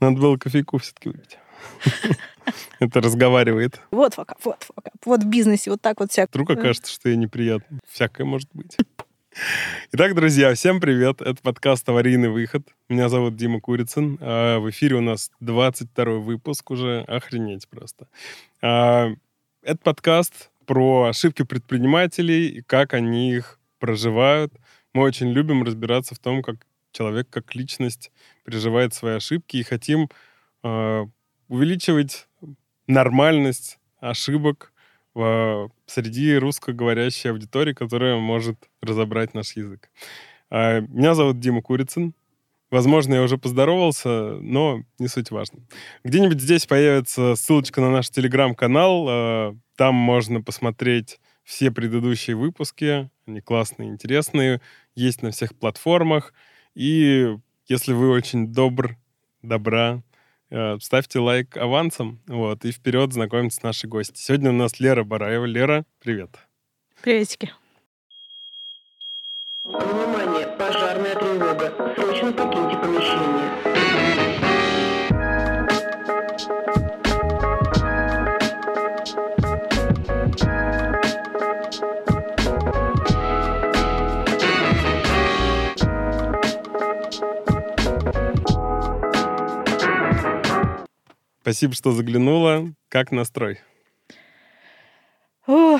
Надо было кофейку все-таки выпить. Это разговаривает. Вот факап, вот факап. Вот в бизнесе вот так вот всякое. Вдруг окажется, что я неприятный. Всякое может быть. Итак, друзья, всем привет. Это подкаст «Аварийный выход». Меня зовут Дима Курицын. А в эфире у нас 22 выпуск уже. Охренеть просто. А, это подкаст про ошибки предпринимателей и как они их проживают. Мы очень любим разбираться в том, как человек как личность переживает свои ошибки и хотим э, увеличивать нормальность ошибок в, среди русскоговорящей аудитории, которая может разобрать наш язык. Э, меня зовут Дима Курицын. Возможно, я уже поздоровался, но не суть важно. Где-нибудь здесь появится ссылочка на наш телеграм-канал. Э, там можно посмотреть все предыдущие выпуски. Они классные, интересные. Есть на всех платформах. И если вы очень добр, добра, э, ставьте лайк авансом, вот, и вперед знакомиться с нашей гостью. Сегодня у нас Лера Бараева. Лера, привет. Приветики. Внимание, пожарная тревога. Срочно покиньте помещение. Спасибо, что заглянула. Как настрой? О,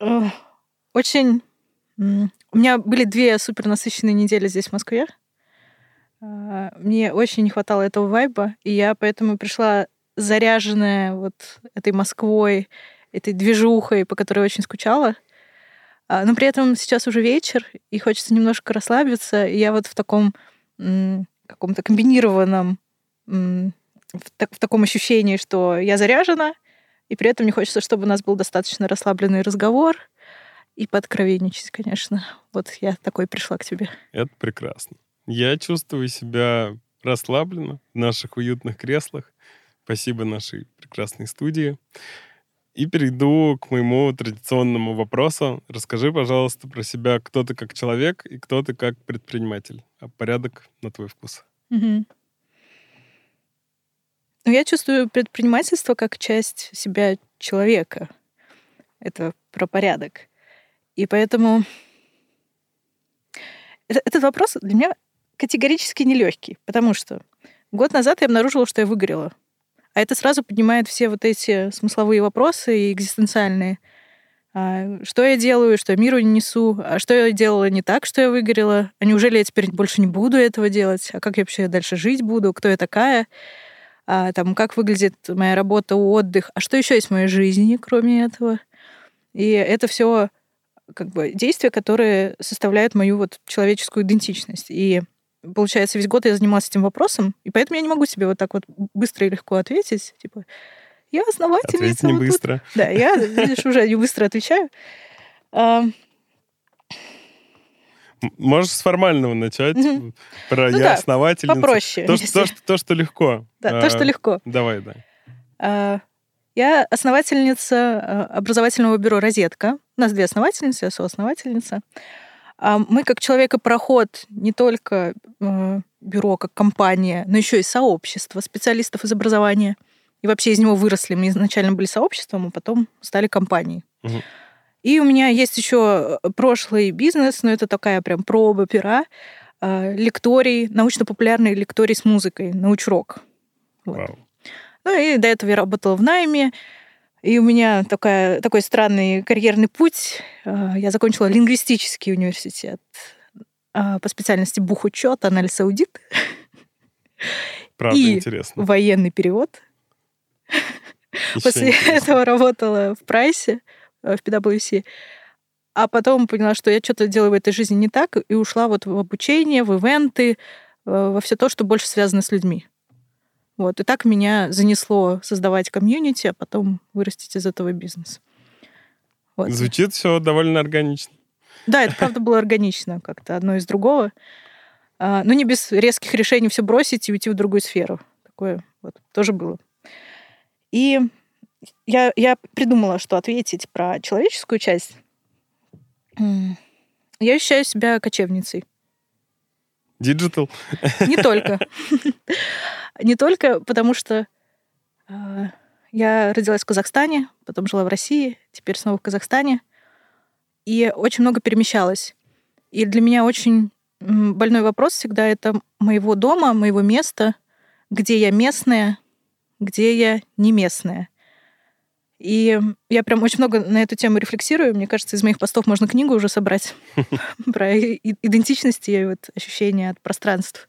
о, очень... У меня были две супер насыщенные недели здесь, в Москве. А, мне очень не хватало этого вайба, и я поэтому пришла заряженная вот этой Москвой, этой движухой, по которой очень скучала. А, но при этом сейчас уже вечер, и хочется немножко расслабиться. И я вот в таком каком-то комбинированном в, так, в таком ощущении, что я заряжена, и при этом мне хочется, чтобы у нас был достаточно расслабленный разговор и подкровенничать, конечно. Вот я такой пришла к тебе. Это прекрасно. Я чувствую себя расслабленно в наших уютных креслах. Спасибо нашей прекрасной студии. И перейду к моему традиционному вопросу. Расскажи, пожалуйста, про себя, кто ты как человек и кто ты как предприниматель. А порядок на твой вкус. Угу. Ну, я чувствую предпринимательство как часть себя человека. Это про порядок. И поэтому этот вопрос для меня категорически нелегкий, потому что год назад я обнаружила, что я выгорела. А это сразу поднимает все вот эти смысловые вопросы и экзистенциальные. А, что я делаю, что я миру не несу, а что я делала не так, что я выгорела, а неужели я теперь больше не буду этого делать, а как я вообще дальше жить буду, кто я такая а, там, как выглядит моя работа, отдых, а что еще есть в моей жизни, кроме этого. И это все как бы действия, которые составляют мою вот человеческую идентичность. И получается, весь год я занималась этим вопросом, и поэтому я не могу себе вот так вот быстро и легко ответить. Типа, я основательница. Ответь не вот быстро. Тут. Да, я, видишь, уже не быстро отвечаю. Можешь с формального начать. Про ну я да, основательница. Попроще. То что, то, что, то, что легко. Да, а, то, что легко. Давай, да. А, я основательница а, образовательного бюро «Розетка». У нас две основательницы, я соосновательница. А мы как человека-проход не только э, бюро, как компания, но еще и сообщество специалистов из образования. И вообще из него выросли. Мы изначально были сообществом, а потом стали компанией. Угу. И у меня есть еще э, прошлый бизнес, но это такая прям проба пера, э, лекторий, научно-популярный лекторий с музыкой, научрок. Вот. Ну и до этого я работала в найме, и у меня такая, такой странный карьерный путь. Э, я закончила лингвистический университет по специальности бухучет, анализ аудит. Правда, и интересно. военный перевод. Еще После интересно. этого работала в Прайсе в PwC. А потом поняла, что я что-то делаю в этой жизни не так, и ушла вот в обучение, в ивенты, э, во все то, что больше связано с людьми. Вот. И так меня занесло создавать комьюнити, а потом вырастить из этого бизнес. Вот. Звучит все довольно органично. Да, это правда было органично, как-то одно из другого. А, но не без резких решений все бросить и уйти в другую сферу. Такое вот тоже было. И я, я придумала, что ответить про человеческую часть. Я ощущаю себя кочевницей. Digital? Не только. Не только, потому что э, я родилась в Казахстане, потом жила в России, теперь снова в Казахстане. И очень много перемещалась. И для меня очень больной вопрос всегда это моего дома, моего места, где я местная, где я не местная. И я прям очень много на эту тему рефлексирую. Мне кажется, из моих постов можно книгу уже собрать про и- идентичности и вот ощущения от пространств.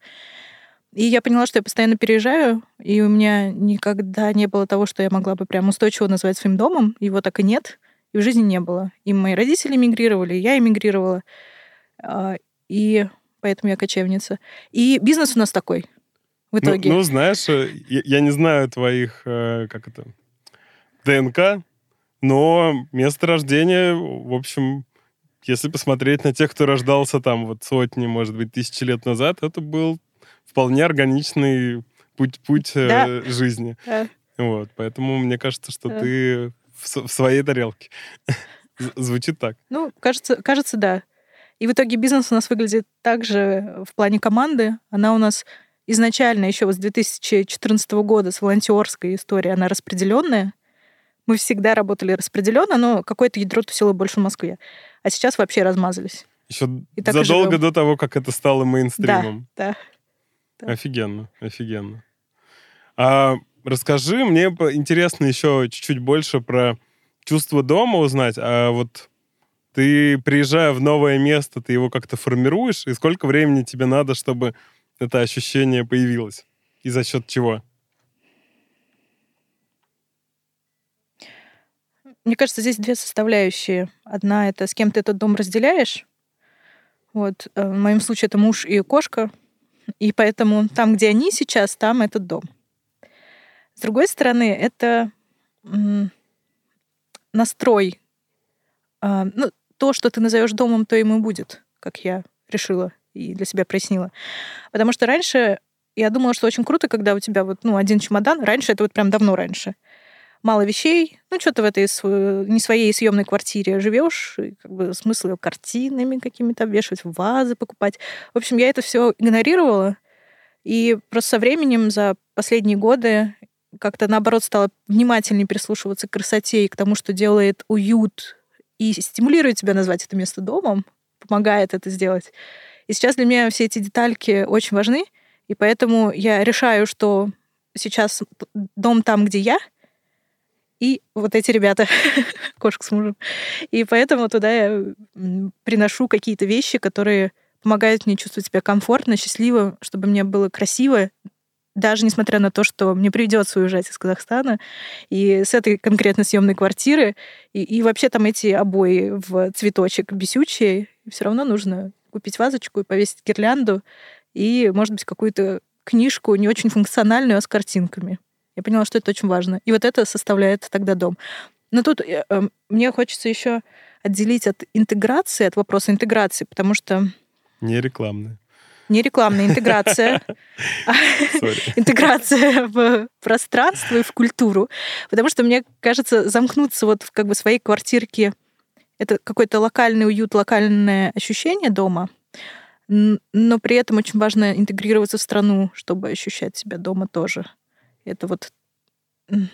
И я поняла, что я постоянно переезжаю, и у меня никогда не было того, что я могла бы прям устойчиво назвать своим домом. Его так и нет, и в жизни не было. И мои родители эмигрировали, и я эмигрировала. А, И поэтому я кочевница. И бизнес у нас такой в Ну, итоге. ну, знаешь, э, я, я не знаю твоих, э, как это, ДНК, но место рождения, в общем, если посмотреть на тех, кто рождался там вот сотни, может быть, тысячи лет назад, это был вполне органичный путь, путь э, Да. жизни. Да. Вот, поэтому мне кажется, что Да. ты в, в своей тарелке. Звучит так. Ну, кажется, кажется, да. И в итоге бизнес у нас выглядит так же в плане команды. Она у нас изначально еще с 2014 года, с волонтерской историей, она распределенная. Мы всегда работали распределенно, но какое-то ядро тусило больше в Москве. А сейчас вообще размазались. Еще И и задолго живем. до того, как это стало мейнстримом. Да. Да. Офигенно, офигенно. А расскажи, мне интересно еще чуть-чуть больше про чувство дома узнать. А вот ты, приезжая в новое место, ты его как-то формируешь? И сколько времени тебе надо, чтобы это ощущение появилось? И за счет чего? Мне кажется, здесь две составляющие. Одна — это с кем ты этот дом разделяешь. Вот. э, В моем случае это муж и кошка. И поэтому там, где они сейчас, там этот дом. С другой стороны, это настрой. А, Ну, то, что ты назовешь домом, то им и будет, как я решила и для себя прояснила. Потому что раньше я думала, что очень круто, когда у тебя вот, ну, один чемодан. Раньше, это вот прям давно раньше мало вещей, ну, что-то в этой не своей съемной квартире живешь, как бы смысл её картинами какими-то обвешивать, вазы покупать. В общем, я это все игнорировала, и просто со временем за последние годы как-то наоборот стала внимательнее прислушиваться к красоте и к тому, что делает уют и стимулирует тебя назвать это место домом, помогает это сделать. И сейчас для меня все эти детальки очень важны, и поэтому я решаю, что сейчас дом там, где я, и вот эти ребята, кошка с мужем. И поэтому туда я приношу какие-то вещи, которые помогают мне чувствовать себя комфортно, счастливо, чтобы мне было красиво, даже несмотря на то, что мне придется уезжать из Казахстана, и с этой конкретно съемной квартиры, и, и вообще там эти обои в цветочек бесючие, все равно нужно купить вазочку и повесить гирлянду, и, может быть, какую-то книжку не очень функциональную, а с картинками. Я поняла, что это очень важно. И вот это составляет тогда дом. Но тут э, э, мне хочется еще отделить от интеграции, от вопроса интеграции, потому что Не рекламное. не рекламная интеграция, интеграция в пространство и в культуру. Потому что мне кажется, замкнуться вот в как бы своей квартирке это какой-то локальный уют, локальное ощущение дома, но при этом очень важно интегрироваться в страну, чтобы ощущать себя дома тоже. Это вот,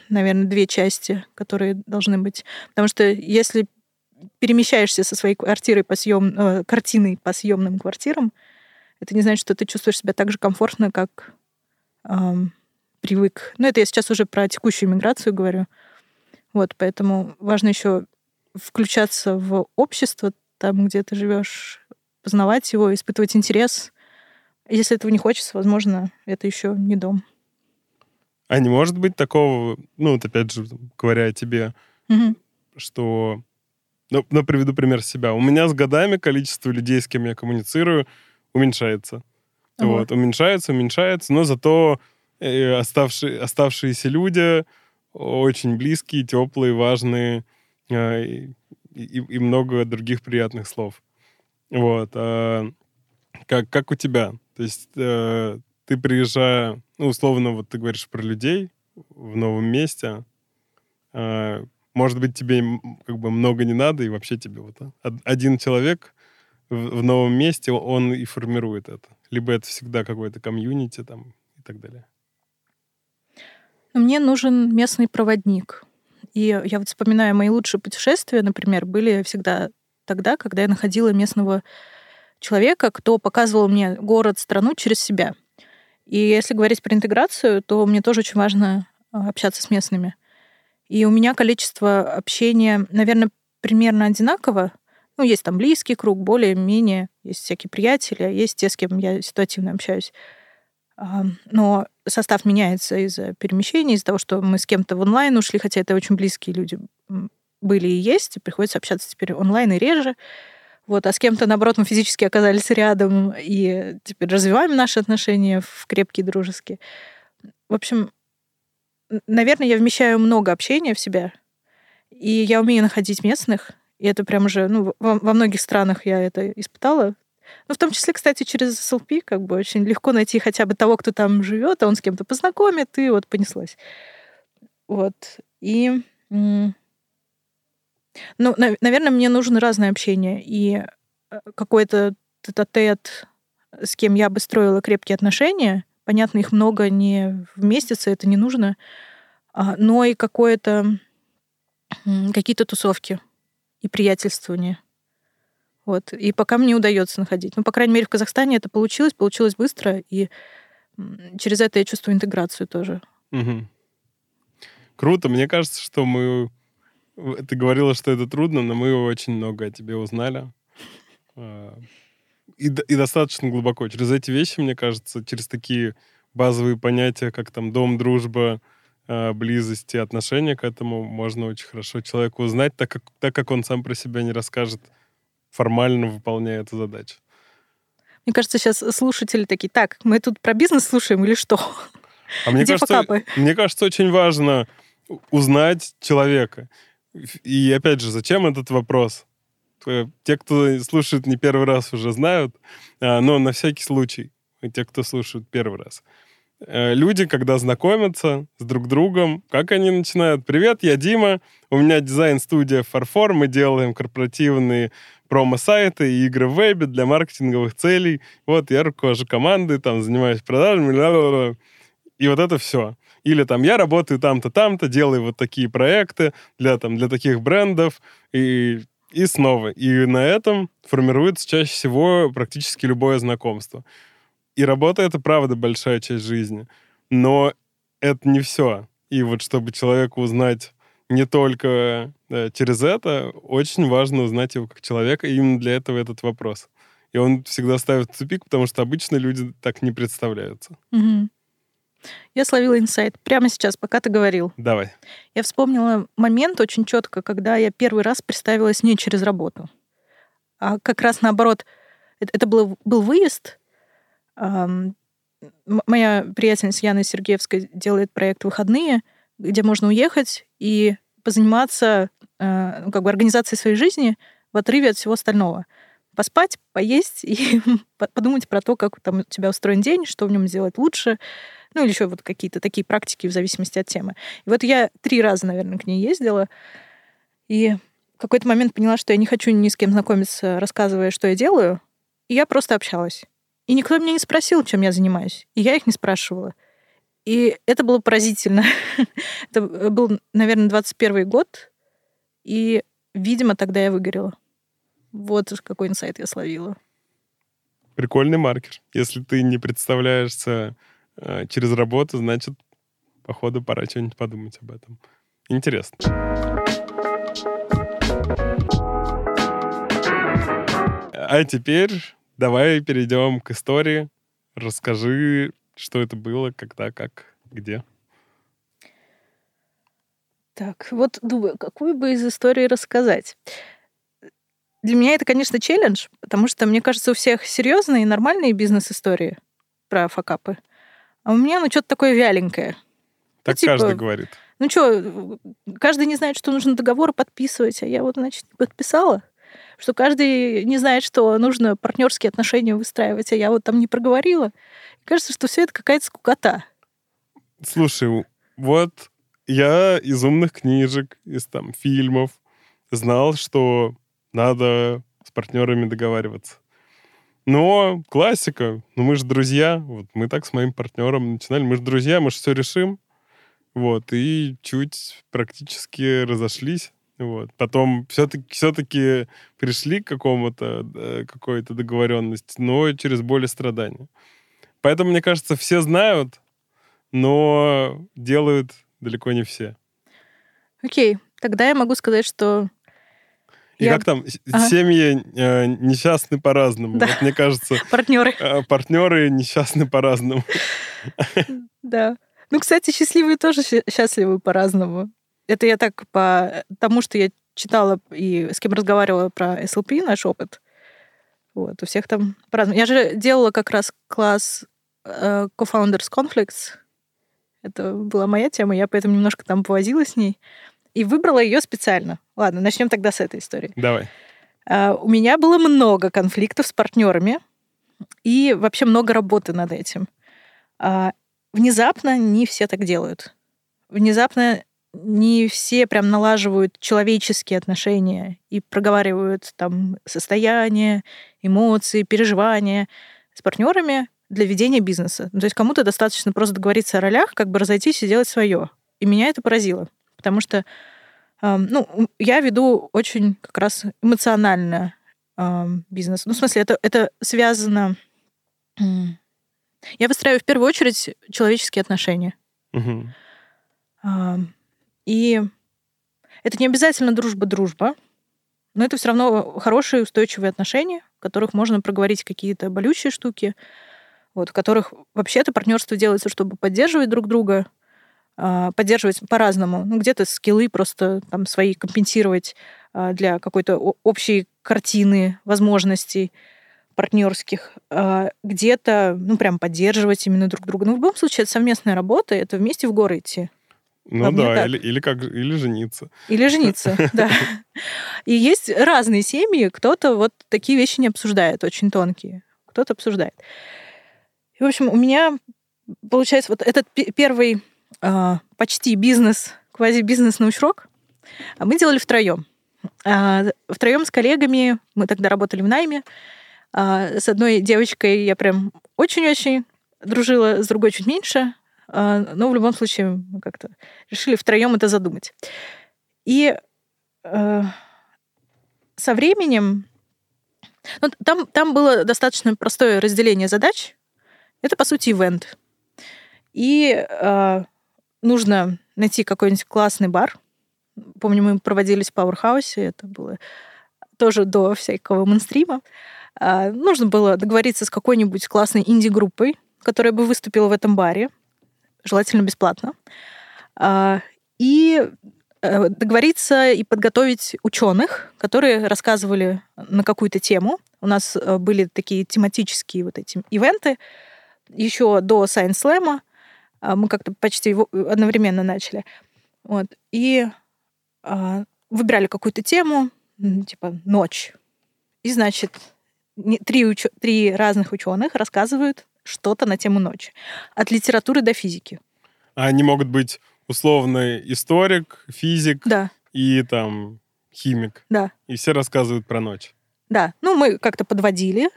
наверное, две части, которые должны быть. Потому что если перемещаешься со своей квартирой по съем... э, картиной по съемным квартирам, это не значит, что ты чувствуешь себя так же комфортно, как ам, привык. Ну, это я сейчас уже про текущую миграцию говорю. Вот, поэтому важно еще включаться в общество, там, где ты живешь, познавать его, испытывать интерес. Если этого не хочется, возможно, это еще не дом. А не может быть такого, ну, вот опять же, говоря о тебе, Мгм. что... Ну, ну, приведу пример себя. У меня с годами количество людей, с кем я коммуницирую, уменьшается. Ага. Вот, уменьшается, уменьшается, но зато э, оставшие, оставшиеся люди очень близкие, теплые, важные э, и, и- и много других приятных слов. Вот. а как, как у тебя? То есть э, ты приезжая, ну, условно, вот ты говоришь про людей в новом месте, а, может быть, тебе как бы много не надо, и вообще тебе вот а, од- один человек в, в новом месте, он и формирует это. Либо это всегда какой-то комьюнити там и так далее. Мне нужен местный проводник. И я вот вспоминаю, мои лучшие путешествия, например, были всегда тогда, когда я находила местного человека, кто показывал мне город, страну через себя. И если говорить про интеграцию, то мне тоже очень важно а, общаться с местными. И у меня количество общения, наверное, примерно одинаково. Ну, есть там близкий круг, более-менее, есть всякие приятели, есть те, с кем я ситуативно общаюсь. Но состав меняется из-за перемещений, из-за того, что мы с кем-то в онлайн ушли, хотя это очень близкие люди были и есть, и приходится общаться теперь онлайн и реже. Вот, а с кем-то, наоборот, мы физически оказались рядом и теперь развиваем наши отношения в крепкие, дружеские. В общем, наверное, я вмещаю много общения в себя, и я умею находить местных, и это прям уже, ну, во, во многих странах я это испытала. Ну, в том числе, кстати, через SLP как бы очень легко найти хотя бы того, кто там живет, а он с кем-то познакомит, и вот понеслась. Вот. И ну, наверное, мне нужно разное общение. И э, какой-то тет с кем я бы строила крепкие отношения, понятно, их много не в месяц, это не нужно, а, но и какое-то какие-то тусовки и приятельствование. Вот. И пока мне удается находить. Ну, по крайней мере, в Казахстане это получилось, получилось быстро, и через это я чувствую интеграцию тоже. Угу. Круто. Мне кажется, что мы ты говорила, что это трудно, но мы очень много о тебе узнали. А, и, и достаточно глубоко. Через эти вещи, мне кажется, через такие базовые понятия, как там дом, дружба, а, близости, отношения к этому, можно очень хорошо человека узнать, так как, так как он сам про себя не расскажет, формально выполняя эту задачу. Мне кажется, сейчас слушатели такие, так, мы тут про бизнес слушаем или что? А мне, Где кажется, мне кажется, очень важно узнать человека. И опять же, зачем этот вопрос? Те, кто слушает не первый раз, уже знают, а, но на всякий случай, те, кто слушают первый раз. Э, люди, когда знакомятся с друг другом, как они начинают? «Привет, я Дима, у меня дизайн-студия Farfor, мы делаем корпоративные промо-сайты и игры в вебе для маркетинговых целей. Вот, я руковожу командой, там, занимаюсь продажами, и вот это все. Или там я работаю там-то, там-то, делаю вот такие проекты для, там, для таких брендов, и, и снова. И на этом формируется чаще всего практически любое знакомство. И работа — это, правда, большая часть жизни. Но это не все. И вот чтобы человека узнать не только да, через это, очень важно узнать его как человека, и именно для этого этот вопрос. И он всегда ставит в тупик, потому что обычно люди так не представляются. Угу. Я словила инсайт прямо сейчас, пока ты говорил. Давай. Я вспомнила момент очень четко, когда я первый раз представилась не через работу, а как раз наоборот. Это был, был выезд. Моя приятельница Яна Сергеевская делает проект «Выходные», где можно уехать и позаниматься э, ну, как бы организацией своей жизни в отрыве от всего остального. Поспать, поесть и подумать про то, как там у тебя устроен день, что в нем сделать лучше, ну, или еще вот какие-то такие практики в зависимости от темы. И вот я три раза, наверное, к ней ездила, и в какой-то момент поняла, что я не хочу ни с кем знакомиться, рассказывая, что я делаю, и я просто общалась. И никто меня не спросил, чем я занимаюсь. И я их не спрашивала. И это было поразительно. это был, наверное, 21 год, и, видимо, тогда я выгорела. Вот какой инсайт я словила. Прикольный маркер. Если ты не представляешься Э, через работу, значит, походу, пора что-нибудь подумать об этом. Интересно. А теперь давай перейдем к истории. Расскажи, что это было, когда, как, где. Так, вот думаю, какую бы из историй рассказать. Для меня это, конечно, челлендж, потому что, мне кажется, у всех серьезные и нормальные бизнес-истории про факапы. А у меня, ну, что-то такое вяленькое. Ну, так ну, типа, каждый говорит. Ну что, каждый не знает, что нужно договор подписывать, а я вот, значит, подписала. Что каждый не знает, что нужно партнерские отношения выстраивать, а я вот там не проговорила. кажется, что все это какая-то скукота. Слушай, вот я из умных книжек, из там фильмов знал, что надо с партнерами договариваться. Но классика. Ну, мы же друзья. Вот мы так с моим партнером начинали. Мы же друзья, мы же все решим. Вот. И чуть практически разошлись. Вот. Потом все-таки все-таки пришли к какому-то э, какой-то договоренности, но через боль и страдания. Поэтому, мне кажется, все знают, но делают далеко не все. Окей, тогда я могу сказать, что И Я- как там, Ага. семьи э, несчастны по-разному. Да. Вот мне кажется, партнеры. э, партнеры несчастны по-разному. Да. Ну, кстати, счастливые тоже счастливы по-разному. Это я так по тому, что я читала и с кем разговаривала про SLP, наш опыт. Вот, у всех там по-разному. Я же делала как раз класс э, Co-Founders Conflicts. Это была моя тема, я поэтому немножко там повозила с ней. И выбрала ее специально. Ладно, начнем тогда с этой истории. Давай. А, У меня было много конфликтов с партнерами и вообще много работы над этим. А, Внезапно не все так делают. Внезапно не все прям налаживают человеческие отношения и проговаривают там состояние, эмоции, переживания с партнерами для ведения бизнеса. Ну, то есть кому-то достаточно просто договориться о ролях, как бы разойтись и делать свое. И меня это поразило, потому что ну, я веду очень как раз эмоционально бизнес. Ну, в смысле, это, это связано... Я выстраиваю в первую очередь человеческие отношения. И это не обязательно дружба-дружба, но это все равно хорошие устойчивые отношения, в которых можно проговорить какие-то болючие штуки, вот, в которых вообще-то партнерство делается, чтобы поддерживать друг друга, поддерживать по-разному. Ну, где-то скиллы просто там свои компенсировать а, для какой-то общей картины возможностей партнерских, а, где-то, ну, прям поддерживать именно друг друга. Но в любом случае это совместная работа, это вместе в горы идти. Ну да, или, или как или жениться. Или жениться, да. И есть разные семьи, кто-то вот такие вещи не обсуждает, очень тонкие, кто-то обсуждает. И, в общем, у меня получается вот этот пе- первый а, почти бизнес, квази-бизнес научрок, а мы делали втроем. Втроем с коллегами, мы тогда работали в найме, А, с одной девочкой я прям очень-очень дружила, с другой чуть меньше, а, но в любом случае как-то решили втроем это задумать. И со временем ну, там, там было достаточно простое разделение задач. Это, по сути, ивент. И нужно найти какой-нибудь классный бар. Помню, мы проводились в Пауэрхаусе, это было тоже до всякого мейнстрима. А, нужно было договориться с какой-нибудь классной инди-группой, которая бы выступила в этом баре, желательно бесплатно. А, и э, договориться и подготовить ученых, которые рассказывали на какую-то тему. У нас э, были такие тематические вот эти ивенты еще до Science Slam. А, Мы как-то почти его одновременно начали. Вот. И а, выбирали какую-то тему, типа ночь. И, значит, три, учё- три разных ученых рассказывают что-то на тему ночи. От литературы до физики. А они могут быть условный историк, физик Да, и там химик. да. И все рассказывают про ночь. Да, ну мы как-то подводили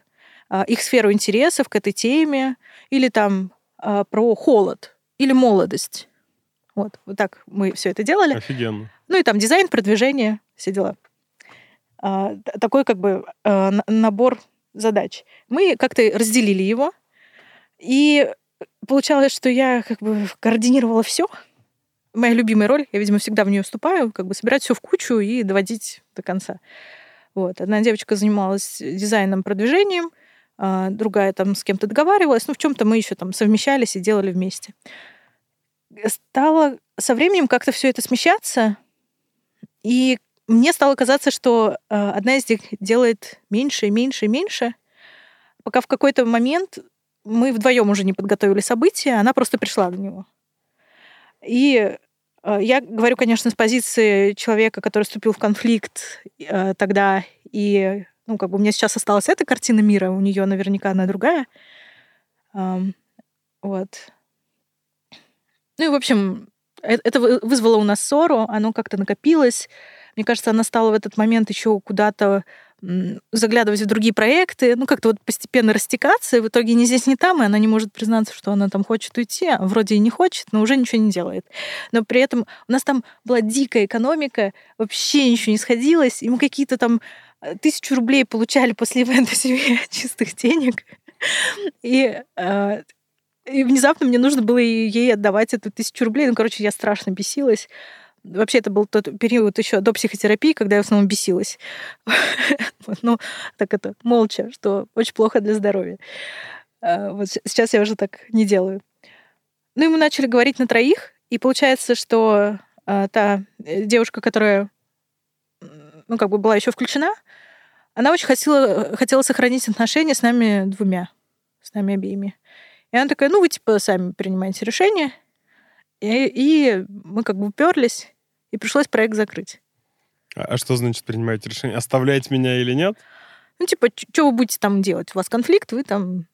а, их сферу интересов к этой теме, или там а, про холод, или молодость. Вот, вот так мы все это делали. Офигенно. Ну и там дизайн, продвижение, все дела. А, такой как бы а, набор задач. Мы как-то разделили его, и получалось, что я как бы координировала все. Моя любимая роль, я, видимо, всегда в нее вступаю, как бы собирать все в кучу и доводить до конца. Вот. Одна девочка занималась дизайном, продвижением, другая там с кем-то договаривалась, ну, в чем-то мы еще там совмещались и делали вместе. Стало со временем как-то все это смещаться, и мне стало казаться, что э, одна из них делает меньше и меньше и меньше, пока в какой-то момент мы вдвоем уже не подготовили события, она просто пришла на него. И э, я говорю, конечно, с позиции человека, который вступил в конфликт тогда, и ну, как бы у меня сейчас осталась эта картина мира, у нее наверняка она другая. Ам, вот. Ну и, в общем, э- это вы- вызвало у нас ссору, оно как-то накопилось. Мне кажется, она стала в этот момент еще куда-то заглядывать в другие проекты, ну, как-то вот постепенно растекаться, и в итоге ни здесь, ни там, и она не может признаться, что она там хочет уйти, а вроде и не хочет, но уже ничего не делает. Но при этом у нас там была дикая экономика, вообще ничего не сходилось, и мы какие-то там тысячу рублей получали после ивента себе чистых денег. И, э, и внезапно мне нужно было ей отдавать эту тысячу рублей. Ну, короче, я страшно бесилась. Вообще, это был тот период еще до психотерапии, когда я в основном бесилась. Ну, так это, молча, что очень плохо для здоровья. А, Вот сейчас я уже так не делаю. Ну, и мы начали говорить на троих, и получается, что та э, девушка, которая, ну, как бы была еще включена, она очень хотела, хотела сохранить отношения с нами двумя, с нами обеими. И она такая, ну, вы, типа, сами принимаете решение. И, и мы как бы уперлись, и пришлось проект закрыть. А а что значит принимать решение? Оставлять меня или нет? Ну, типа, что вы будете там делать? У вас конфликт, вы там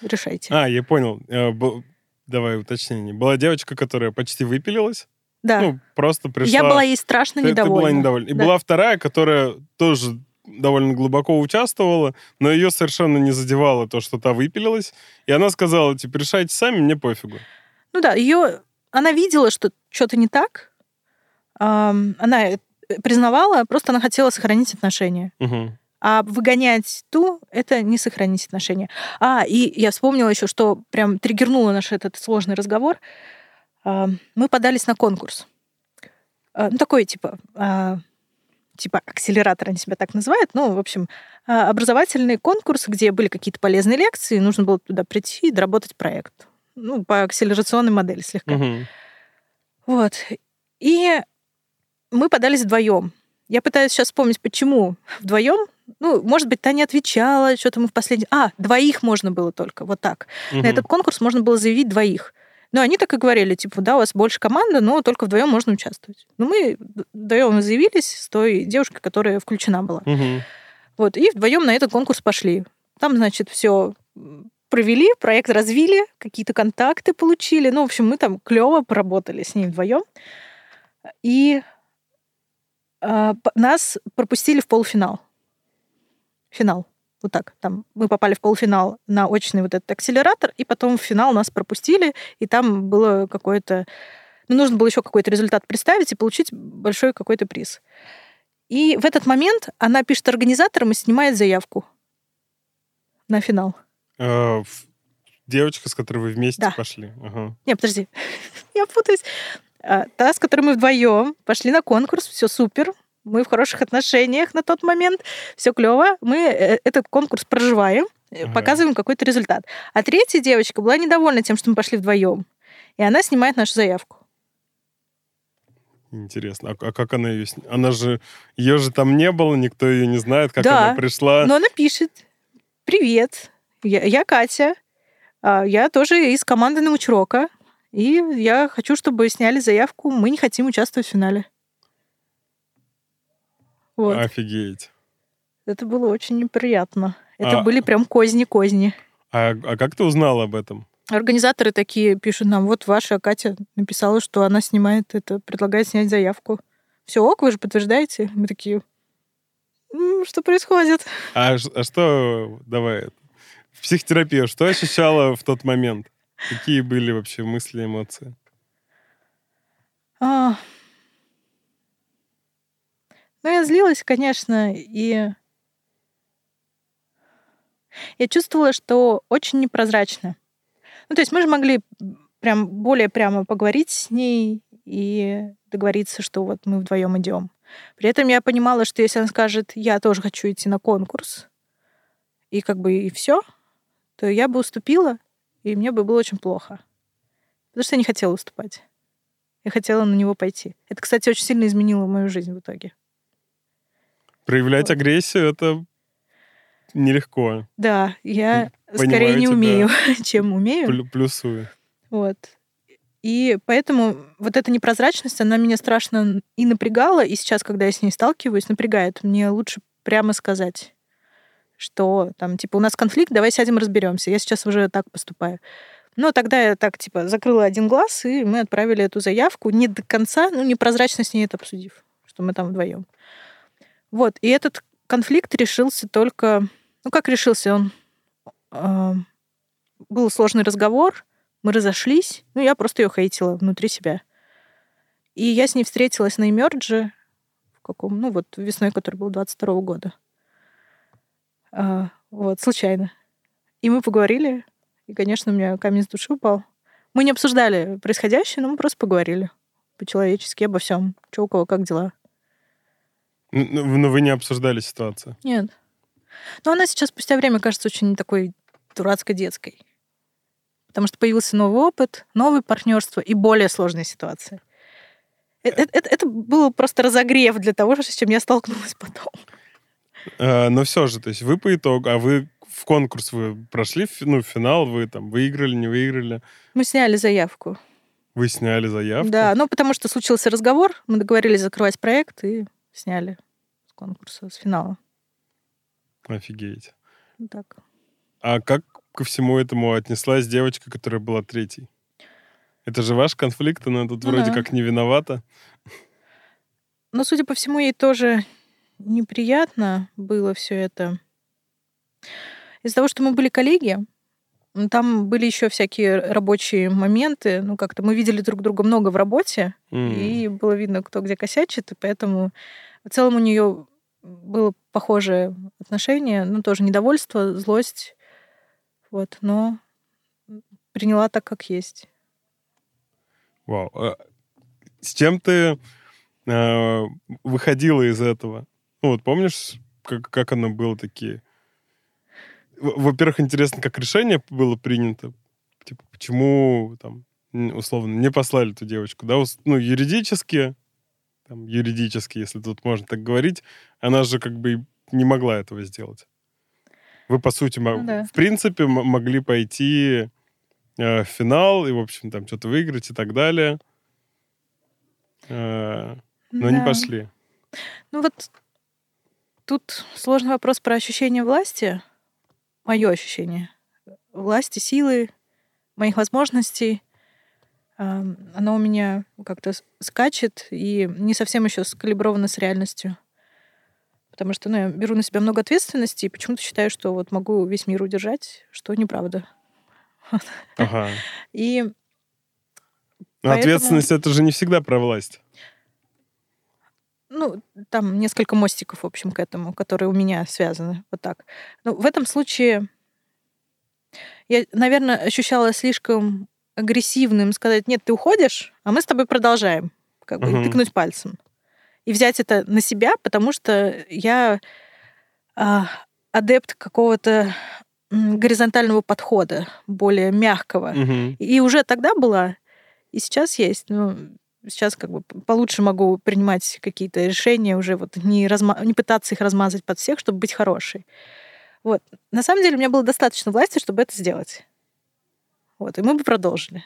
решайте. А, я понял. Э, бу- Давай уточнение. Была девочка, которая почти выпилилась. да. Ну, просто пришла... Я была ей страшно Ты- ты недовольна. была недовольна. И Да. была вторая, которая тоже довольно глубоко участвовала, но ее совершенно не задевало то, что та выпилилась. И она сказала, типа, решайте сами, мне пофигу. Ну да, ее, она видела, что что-то не так. Она э, признавала, просто она хотела сохранить отношения. Мгм. А выгонять ту — это не сохранить отношения. А, и я вспомнила еще, что прям триггернуло наш этот сложный разговор. Мы подались на конкурс. А, Ну, такой, типа, а, типа акселератор, они себя так называют. Ну, в общем, а, образовательный конкурс, где были какие-то полезные лекции, нужно было туда прийти и доработать проект. Ну, по акселерационной модели слегка. Мгм. Вот. И мы подались вдвоем. Я пытаюсь сейчас вспомнить, почему вдвоем. Ну, может быть, та не отвечала, что-то мы в последний... А, двоих можно было только, вот так. На Мгм. этот конкурс можно было заявить двоих. Но они так и говорили, типа, да, у вас больше команда, но только вдвоем можно участвовать. Ну, мы вдвоем заявились с той девушкой, которая включена была. Мгм. Вот, и вдвоем на этот конкурс пошли. Там, значит, все провели, проект развили, какие-то контакты получили. Ну, в общем, мы там клево поработали с ней вдвоем. И п- нас пропустили в полуфинал. Финал. Вот так. Там мы попали в полуфинал на очный вот этот акселератор, и потом в финал нас пропустили, и там было какое-то... Ну, нужно было еще какой-то результат представить и получить большой какой-то приз. И в этот момент она пишет организаторам и снимает заявку на финал. Ф- Девочка, с которой вы вместе Да. пошли. Ага. Не, подожди, я путаюсь. А, Та, с которой мы вдвоем пошли на конкурс, все супер, мы в хороших отношениях на тот момент, все клево, мы э, этот конкурс проживаем, э, Ага. показываем какой-то результат. А третья девочка была недовольна тем, что мы пошли вдвоем, и она снимает нашу заявку. Интересно. А, а как она ее... Она же... Ее же там не было, никто ее не знает, как Да, она пришла. Но она пишет, привет, я, я Катя, а, я тоже из команды научрока, и я хочу, чтобы сняли заявку, мы не хотим участвовать в финале. Вот. Офигеть. Это было очень неприятно. Это А- были прям козни-козни. А, а как ты узнала об этом? Организаторы такие пишут нам, вот ваша Катя написала, что она снимает это, предлагает снять заявку. Все ок, вы же подтверждаете? Мы такие, «М, что происходит? А, а что... Давай. В психотерапию что ощущала в тот момент? Какие были вообще мысли, эмоции? А. Ну, я злилась, конечно, и я чувствовала, что очень непрозрачно. Ну, то есть мы же могли прям более прямо поговорить с ней и договориться, что вот мы вдвоем идем. При этом я понимала, что если она скажет, я тоже хочу идти на конкурс, и как бы и все, то я бы уступила, и мне бы было очень плохо. Потому что я не хотела уступать. Я хотела на него пойти. Это, кстати, очень сильно изменило мою жизнь в итоге. Проявлять Вот. агрессию — это нелегко. Да, я Понимаю скорее не тебя. умею, чем умею. Плю- Плюсую. Вот. И поэтому вот эта непрозрачность, она меня страшно и напрягала, и сейчас, когда я с ней сталкиваюсь, напрягает. Мне лучше прямо сказать, что там, типа, у нас конфликт, давай сядем разберемся. Я сейчас уже так поступаю. Но тогда я так, типа, закрыла один глаз, и мы отправили эту заявку не до конца, ну, непрозрачно с ней это обсудив, что мы там вдвоем. Вот, и этот конфликт решился только... Ну, как решился он? А, был сложный разговор, мы разошлись, ну, я просто ее хейтила внутри себя. И я с ней встретилась на Эмердже в каком, ну, вот весной, который был 22 года. А, вот, случайно. И мы поговорили, и, конечно, у меня камень с души упал. Мы не обсуждали происходящее, но мы просто поговорили по-человечески обо всем. Что у кого, как дела. Ну, Но вы не обсуждали ситуацию? Нет. Но она сейчас спустя время кажется очень такой дурацкой детской. Потому что появился новый опыт, новое партнерство и более сложная ситуация. Это, это, это было просто разогрев для того, с чем я столкнулась потом. А, но все же, то есть вы по итогу, а вы в конкурс вы прошли, ну, финал, вы там выиграли, не выиграли? Мы сняли заявку. Вы сняли заявку? Да, ну потому что случился разговор, мы договорились закрывать проект и сняли с конкурса, с финала. Офигеть. Вот так. А как ко всему этому отнеслась девочка, которая была третьей? Это же ваш конфликт, она тут Ну вроде да. как не виновата. Но, судя по всему, ей тоже неприятно было все это. Из-за того, что мы были коллеги, там были еще всякие рабочие моменты. Ну, как-то мы видели друг друга много в работе, М. и было видно, кто где косячит, и поэтому в целом у нее было похожее отношение, ну, тоже недовольство, злость, вот, но приняла так, как есть. Вау. А С чем ты э, выходила из этого? Ну вот помнишь, как, как оно было такие? Во-первых, интересно, как решение было принято. Типа, почему там, условно, не послали эту девочку, да? Ну, юридически, там, юридически, если тут можно так говорить, она же как бы не могла этого сделать. Вы, по сути, Ну да. в принципе, могли пойти э, в финал и, в общем, там что-то выиграть и так далее. Э, но не Да. пошли. Ну вот тут сложный вопрос про ощущение власти. Мое ощущение власти, силы, моих возможностей. Оно у меня как-то скачет и не совсем еще скалибровано с реальностью. Потому что ну, я беру на себя много ответственности и почему-то считаю, что вот могу весь мир удержать, что неправда. Ага. И Поэтому- ответственность это же не всегда про власть. Ну, там несколько мостиков, в общем, к этому, которые у меня связаны. Вот так. Но в этом случае я, наверное, ощущала слишком агрессивным сказать, нет, ты уходишь, а мы с тобой продолжаем. Как бы, Мгм. тыкнуть пальцем. И взять это на себя, потому что я а, адепт какого-то горизонтального подхода, более мягкого. Мгм. И уже тогда была, и сейчас есть. Ну, сейчас как бы получше могу принимать какие-то решения, уже вот не, разма- не пытаться их размазать под всех, чтобы быть хорошей. Вот. На самом деле у меня было достаточно власти, чтобы это сделать. Вот. И мы бы продолжили.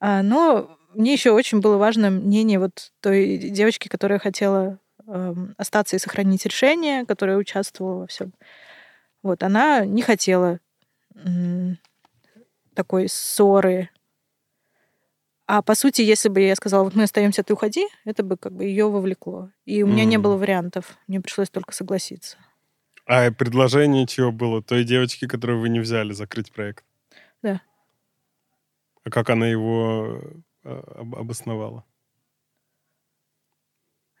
А, но мне еще очень было важно мнение вот той девочки, которая хотела эм, остаться и сохранить решение, которая участвовала во всем. Вот, она не хотела м, такой ссоры. А по сути, если бы я сказала, вот мы остаемся, ты уходи, это бы как бы ее вовлекло. И у меня не М. было вариантов. Мне пришлось только согласиться. А предложение чего было? Той девочки, которую вы не взяли, закрыть проект? Да. А как она его э, об- обосновала?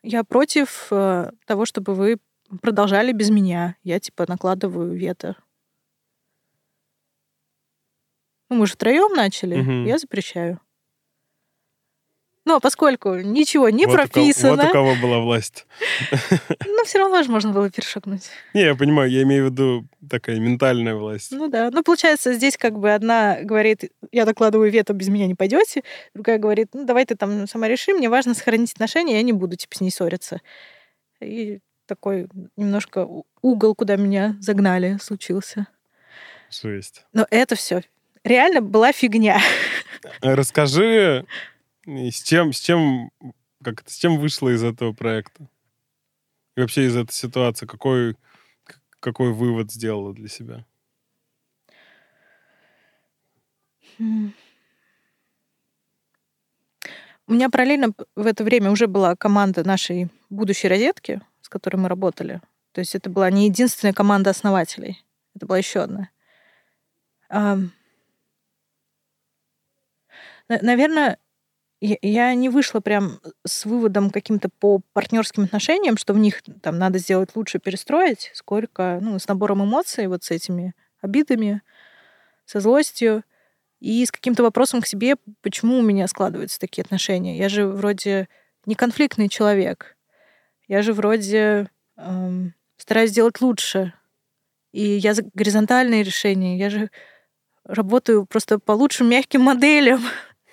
Я против э, того, чтобы вы продолжали без меня. Я типа накладываю вето. Ну, мы же втроем начали, Мгм. я запрещаю. Но поскольку ничего не вот У прописано, кого, вот у кого была власть. ну, все равно же можно было перешагнуть. Не, я понимаю, я имею в виду такая ментальная власть. Ну да. Ну, получается, здесь как бы одна говорит, я докладываю вето, без меня не пойдете. Другая говорит, ну, давай ты там сама реши, мне важно сохранить отношения, я не буду, типа, с ней ссориться. И такой немножко у- угол, куда меня загнали, случился. Жесть. Но это все реально была фигня. А Расскажи, и с чем, с чем, как с чем вышла из этого проекта? И вообще из этой ситуации какой, какой вывод сделала для себя? У меня параллельно в это время уже была команда нашей будущей розетки, с которой мы работали. То есть это была не единственная команда основателей. Это была еще одна. Наверное, я- не вышла прям с выводом каким-то по партнерским отношениям, что в них там надо сделать лучше, перестроить, сколько, ну, с набором эмоций, вот с этими обидами, со злостью, и с каким-то вопросом к себе, почему у меня складываются такие отношения. Я же вроде не конфликтный человек. Я же вроде эм, стараюсь сделать лучше. И я за горизонтальные решения. Я же работаю просто по лучшим мягким моделям.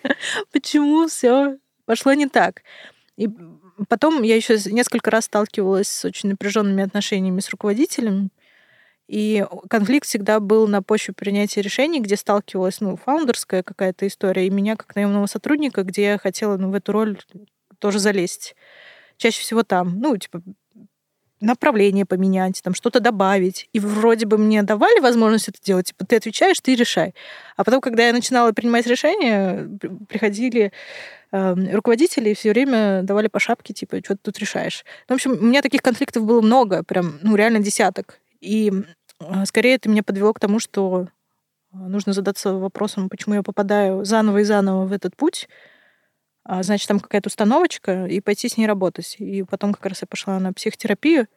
Почему все пошло не так? И потом я еще несколько раз сталкивалась с очень напряженными отношениями с руководителем. И конфликт всегда был на почве принятия решений, где сталкивалась, ну, фаундерская какая-то история, и меня как наемного сотрудника, где я хотела, ну, в эту роль тоже залезть. Чаще всего там, ну, типа, направление поменять, там что-то добавить. И вроде бы мне давали возможность это делать, типа, ты отвечаешь, ты решай. А потом, когда я начинала принимать решения, при- приходили э, руководители и все время давали по шапке, типа, что ты тут решаешь. Ну, в общем, у меня таких конфликтов было много, прям, ну, реально десяток. И э, скорее это меня подвело к тому, что э, нужно задаться вопросом, почему я попадаю заново и заново в этот путь, значит, там какая-то установочка, и пойти с ней работать. И потом как раз я пошла на психотерапию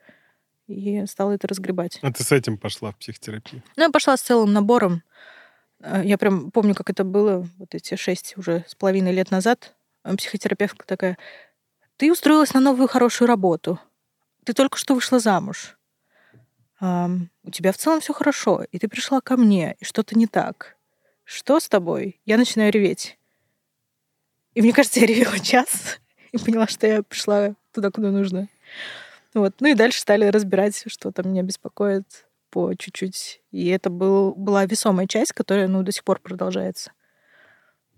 и стала это разгребать. А ты с этим пошла в психотерапию? Ну, я пошла с целым набором. Э, Я прям помню, как это было вот эти шесть уже с половиной лет назад. А Психотерапевтка такая, ты устроилась на новую хорошую работу. Ты только что вышла замуж. Ам, у тебя в целом все хорошо, и ты пришла ко мне, и что-то не так. Что с тобой? Я начинаю реветь. И мне кажется, я ревела час и поняла, что я пришла туда, куда нужно. Вот. Ну и дальше стали разбирать, что там меня беспокоит по чуть-чуть. И это был, была весомая часть, которая ну, до сих пор продолжается.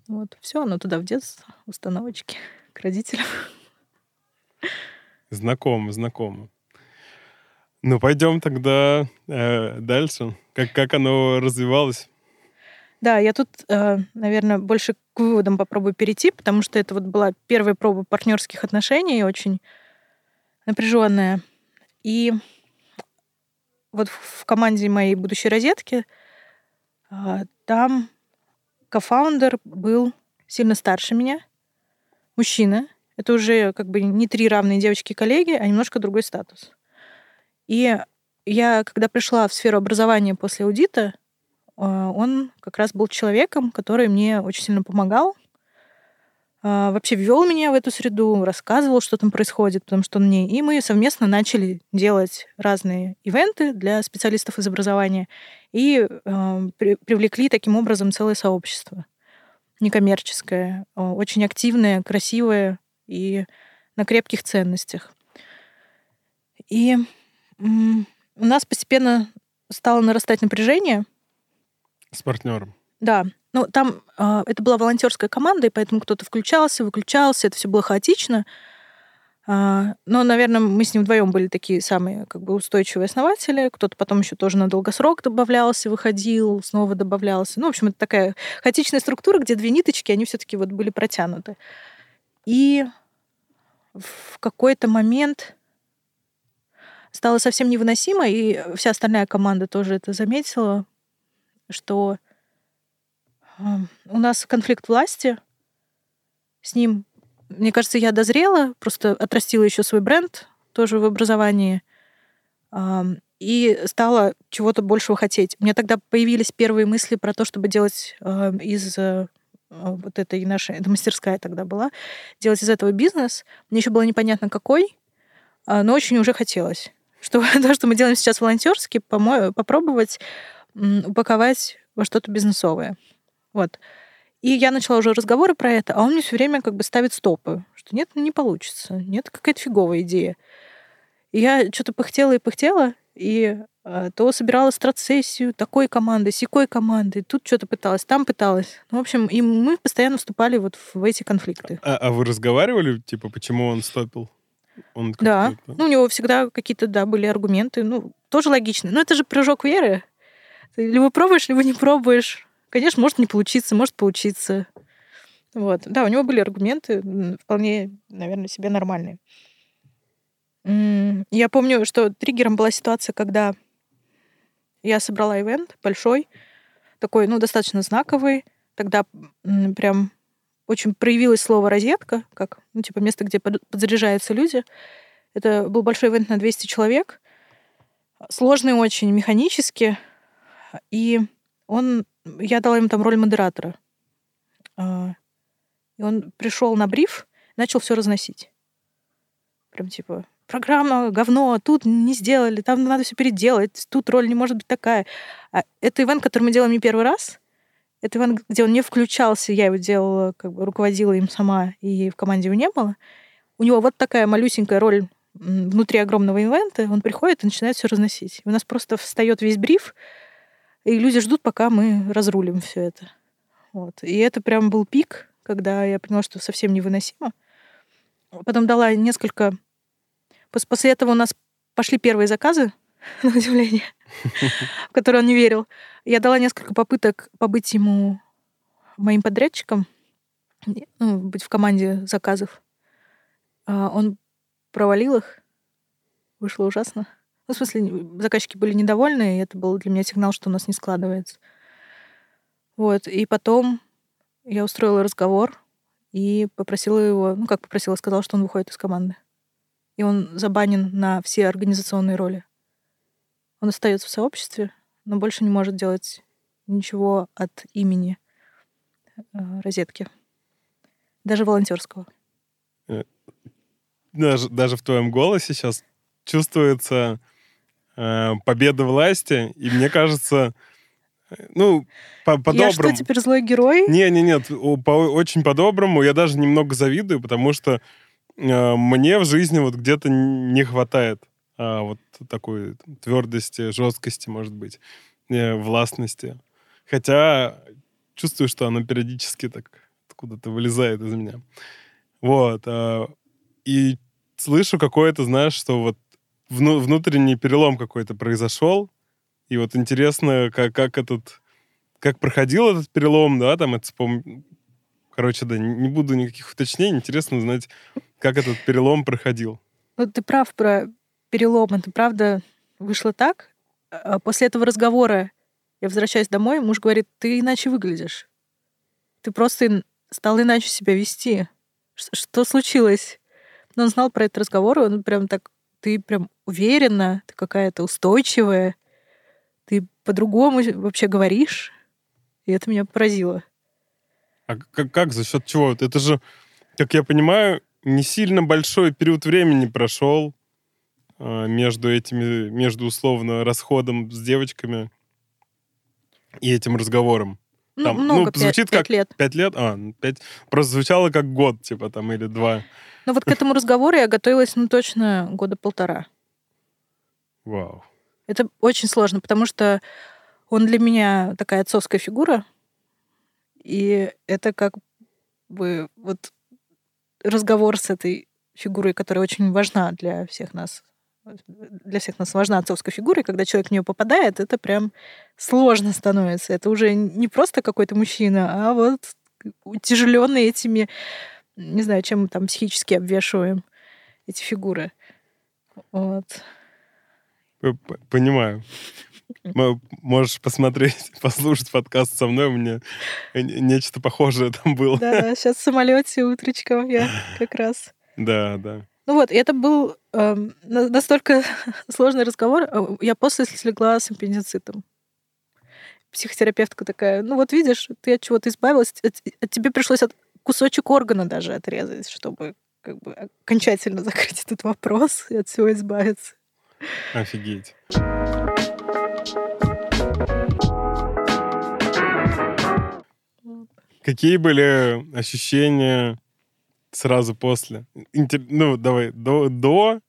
Вот. Все, оно туда в детство, установочки к родителям. Знакомо, знакомо. Ну, пойдем тогда э, дальше. Как, как оно развивалось? Да, я тут, э, наверное, больше к выводам попробую перейти, потому что это вот была первая проба партнерских отношений, очень напряженная. И вот в команде моей будущей розетки а, там кофаундер был сильно старше меня, мужчина. Это уже как бы не три равные девочки-коллеги, а немножко другой статус. И я, когда пришла в сферу образования после аудита, он как раз был человеком, который мне очень сильно помогал, а, вообще ввел меня в эту среду, рассказывал, что там происходит, потому что он мне... И мы совместно начали делать разные ивенты для специалистов из образования и при- привлекли таким образом целое сообщество. Некоммерческое, очень активное, красивое и на крепких ценностях. И у нас постепенно стало нарастать напряжение, С партнером. да, ну там а, это была волонтерская команда, и поэтому кто-то включался, выключался, это все было хаотично. А, но, наверное, мы с ним вдвоем были такие самые как бы устойчивые основатели. Кто-то потом еще тоже на долгосрок добавлялся, выходил, снова добавлялся. Ну, в общем, это такая хаотичная структура, где две ниточки, они все-таки вот были протянуты. И в какой-то момент стало совсем невыносимо, и вся остальная команда тоже это заметила, что у нас конфликт власти. С ним, мне кажется, я дозрела, просто отрастила еще свой бренд тоже в образовании и стала чего-то большего хотеть. У меня тогда появились первые мысли про то, чтобы делать из э, вот этой нашей, это мастерская тогда была, делать из этого бизнес. Мне еще было непонятно какой, а, но очень уже хотелось. Что то, что мы делаем сейчас волонтерски, попробовать упаковать во что-то бизнесовое. Вот. И я начала уже разговоры про это, а он мне все время как бы ставит стопы, что нет, не получится, нет, какая-то фиговая идея. И я что-то пыхтела и пыхтела, и а, то собирала страцессию такой команды, сякой команды, тут что-то пыталась, там пыталась. Ну, в общем, и мы постоянно вступали вот в эти конфликты. А, а вы разговаривали, типа, почему он стопил? Он Да. Ну, у него всегда какие-то, да, были аргументы. Ну, тоже логично. Но это же прыжок веры. Либо пробуешь, либо не пробуешь. Конечно, может не получиться, может получиться. Вот. Да, у него были аргументы вполне, наверное, себе нормальные. Я помню, что триггером была ситуация, когда я собрала ивент большой, такой, ну, достаточно знаковый. Тогда прям очень проявилось слово «розетка», как, ну, типа, место, где под- подзаряжаются люди. Это был большой ивент на 200 человек, сложный очень, механически. И он, я дала ему там роль модератора. А, И он пришел на бриф, начал все разносить. Прям типа, программа говно, тут не сделали, там надо все переделать, тут роль не может быть такая. А это ивент, который мы делаем не первый раз. Это ивент, где он не включался, я его делала, как бы руководила им сама, и в команде его не было. У него вот такая малюсенькая роль внутри огромного ивента. Он приходит и начинает все разносить. И у нас просто встает весь бриф, и люди ждут, пока мы разрулим все это. Вот. И это прям был пик, когда я поняла, что совсем невыносимо. Потом дала несколько... пос- После этого у нас пошли первые заказы, на удивление, в которые он не верил. Я дала несколько попыток побыть ему моим подрядчиком, ну, быть в команде заказов. А Он провалил их. Вышло ужасно. Ну, в смысле, заказчики были недовольны, и это был для меня сигнал, что у нас не складывается. Вот. И потом я устроила разговор и попросила его, ну, как попросила, сказала, что он выходит из команды. И он забанен на все организационные роли. Он остается в сообществе, но больше не может делать ничего от имени э, розетки. Даже волонтерского. Даже, даже в твоем голосе сейчас чувствуется э, победа власти, и мне кажется, э, ну, по- Я по-доброму. что, теперь злой герой? Не, не, нет, о- по, очень по-доброму. Я даже немного завидую, потому что э, мне в жизни вот где-то не хватает а, вот такой твердости, жесткости, может быть, э, властности. Хотя чувствую, что она периодически так откуда-то вылезает из меня. Вот. а, и слышу какое-то, знаешь, что вот вну- внутренний перелом какой-то произошел. И вот интересно, как, как этот как проходил этот перелом, да, там это вспом- Короче, да, не буду никаких уточнений. Интересно узнать, как этот перелом проходил. Ну, ты прав про перелом. Это правда вышло так. А После этого разговора я возвращаюсь домой, муж говорит, ты иначе выглядишь. Ты просто стал иначе себя вести. Что случилось? Но он знал про этот разговор, он прям так, ты прям уверена, ты какая-то устойчивая, ты по-другому вообще говоришь. И это меня поразило. А как, как за счет чего? Это же, как я понимаю, не сильно большой период времени прошел а, между этими, между условно расходом с девочками и этим разговором. Ну, Там, ну, много, пять- звучит пять как- лет. Пять лет? А, ну, пять. Просто звучало как год, типа там, или два. Но вот к этому разговору я готовилась, ну, точно года полтора. Вау. Это очень сложно, потому что он для меня такая отцовская фигура, и это как бы вот разговор с этой фигурой, которая очень важна для всех нас. Для всех нас важна отцовская фигура, и когда человек в нее попадает, это прям сложно становится. Это уже не просто какой-то мужчина, а вот утяжеленный этими, не знаю, чем мы там психически обвешиваем эти фигуры. Вот. Понимаю. Можешь посмотреть, послушать подкаст со мной, у меня нечто похожее там было. Да-да, сейчас в самолете утречком я как раз. Да, да. Ну вот, это был на- настолько сложный разговор. Э, Я после слегла с аппендицитом. Психотерапевтка такая, ну вот видишь, ты от чего-то избавилась, от, от тебе пришлось от, кусочек органа даже отрезать, чтобы как бы окончательно закрыть этот вопрос и от всего избавиться. Офигеть. Какие были ощущения сразу после? Интер- Ну, давай, до, до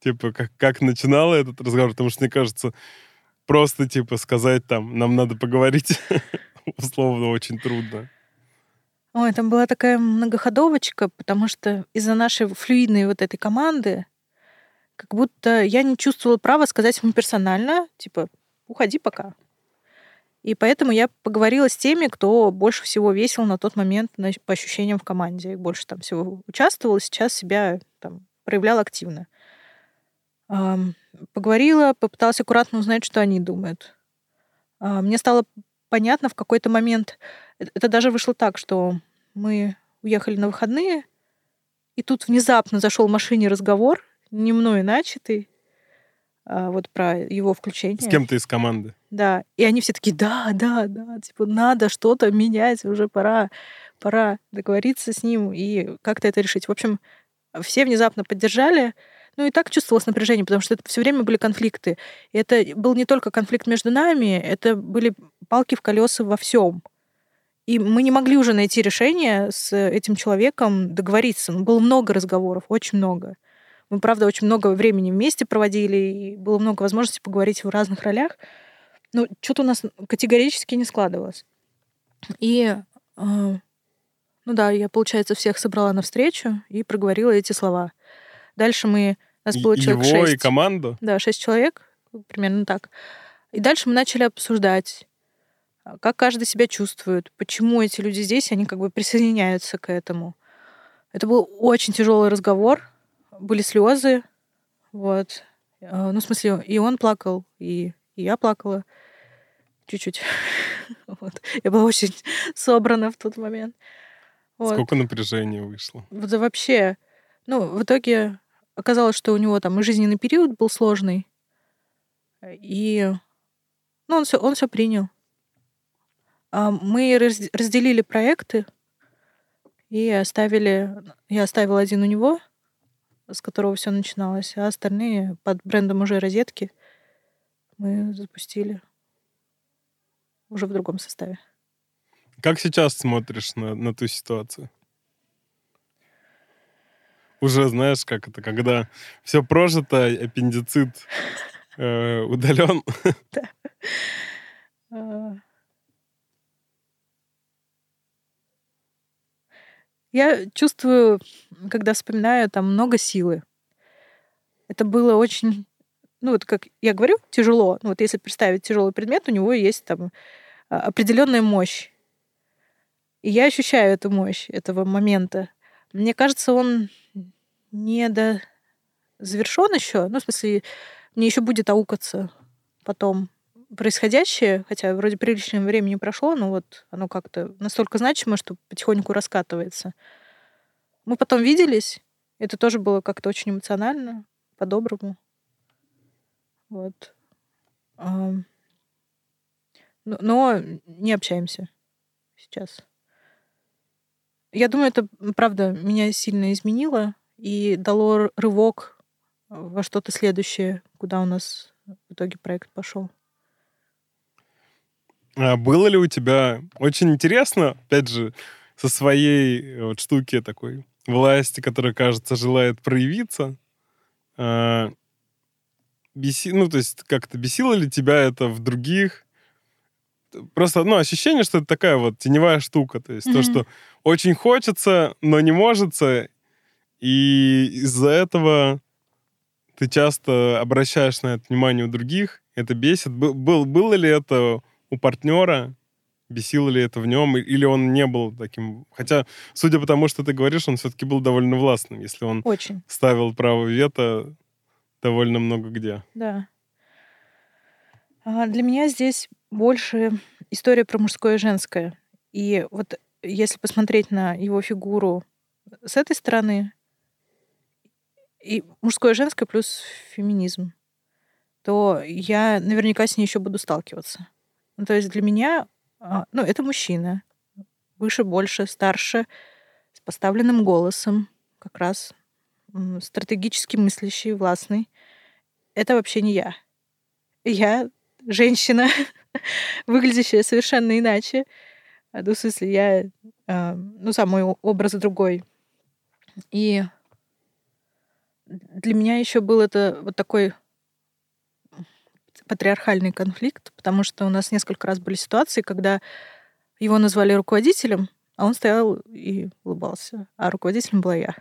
типа, как, как начинала этот разговор, потому что, мне кажется, просто, типа, сказать там, нам надо поговорить, условно, очень трудно. Ой, там была такая многоходовочка, потому что из-за нашей флюидной вот этой команды как будто я не чувствовала права сказать ему персонально, типа, уходи пока. И поэтому я поговорила с теми, кто больше всего весил на тот момент по ощущениям в команде. Больше там всего участвовал, сейчас себя там проявлял активно. Поговорила, попыталась аккуратно узнать, что они думают. А, Мне стало понятно в какой-то момент, э- это даже вышло так, что мы уехали на выходные, и тут внезапно зашел в машине разговор, не мной начатый, а, вот про его включение. С кем-то из команды. Да, и они все такие, да, да, да, типа, надо что-то менять, уже пора, пора договориться с ним и как-то это решить. В общем, все внезапно поддержали, ну и так чувствовалось напряжение, потому что это все время были конфликты. И это был не только конфликт между нами, это были палки в колеса во всем. И мы не могли уже найти решение с этим человеком, договориться. Ну, было много разговоров, очень много. Мы, правда, очень много времени вместе проводили, и было много возможностей поговорить в разных ролях. Но что-то у нас категорически не складывалось. И, э, ну да, я, получается, всех собрала на встречу и проговорила эти слова. Дальше мы... У нас было И- человек Его и шесть. команду. Да, шесть человек, примерно так. И дальше мы начали обсуждать, а, как каждый себя чувствует, почему эти люди здесь, они как бы присоединяются к этому. Это был очень тяжелый разговор, были слезы, вот. А, Ну, в смысле, и он плакал, и, и я плакала чуть-чуть. Вот. Я была очень собрана в тот момент. Вот. Сколько напряжения вышло. Да вообще, ну, в итоге оказалось, что у него там и жизненный период был сложный. И ну, он все он все принял. А Мы раз- разделили проекты и оставили... Я оставила один у него, с которого все начиналось, а остальные под брендом уже розетки мы запустили уже в другом составе. Как сейчас смотришь на, на ту ситуацию? Уже знаешь, как это, когда все прожито, аппендицит удален. А. Я чувствую, когда вспоминаю, там много силы. Это было очень, ну вот как я говорю, тяжело. Ну вот если представить тяжелый предмет, у него есть там а, определенная мощь. И я ощущаю эту мощь этого момента. Мне кажется, он не до завершен еще. Ну, в смысле, мне еще будет аукаться потом происходящее, хотя вроде приличное времени прошло, но вот оно как-то настолько значимо, что потихоньку раскатывается. Мы потом виделись, это тоже было как-то очень эмоционально, по-доброму. Вот. Но не общаемся сейчас. Я думаю, это, правда, меня сильно изменило и дало рывок во что-то следующее, куда у нас в итоге проект пошел. А было ли у тебя... Очень интересно, опять же, со своей э, вот штуки такой власти, которая, кажется, желает проявиться. а, беси... Ну, то есть как-то бесило ли тебя это в других? Просто, ну, ощущение, что это такая вот теневая штука. То есть то, Мгм. что очень хочется, но не может, и из-за этого ты часто обращаешь на это внимание у других, это бесит. Был, был- было ли это у партнера, бесило ли это в нем, или он не был таким... Хотя, судя по тому, что ты говоришь, он все-таки был довольно властным, если он Очень, ставил право вето довольно много где. да. А, Для меня здесь больше история про мужское и женское. И вот если посмотреть на его фигуру с этой стороны, и мужское и женское плюс феминизм, то я наверняка с ней еще буду сталкиваться. Ну, то есть для меня, а, ну, это мужчина. Выше, больше, старше, с поставленным голосом, как раз стратегически мыслящий, властный. Это вообще не я. Я женщина, выглядящая совершенно иначе. А, Ну, в смысле, я... а, Ну, сам мой образ другой. И для меня еще был это вот такой патриархальный конфликт, потому что у нас несколько раз были ситуации, когда его назвали руководителем, а он стоял и улыбался, а руководителем была я.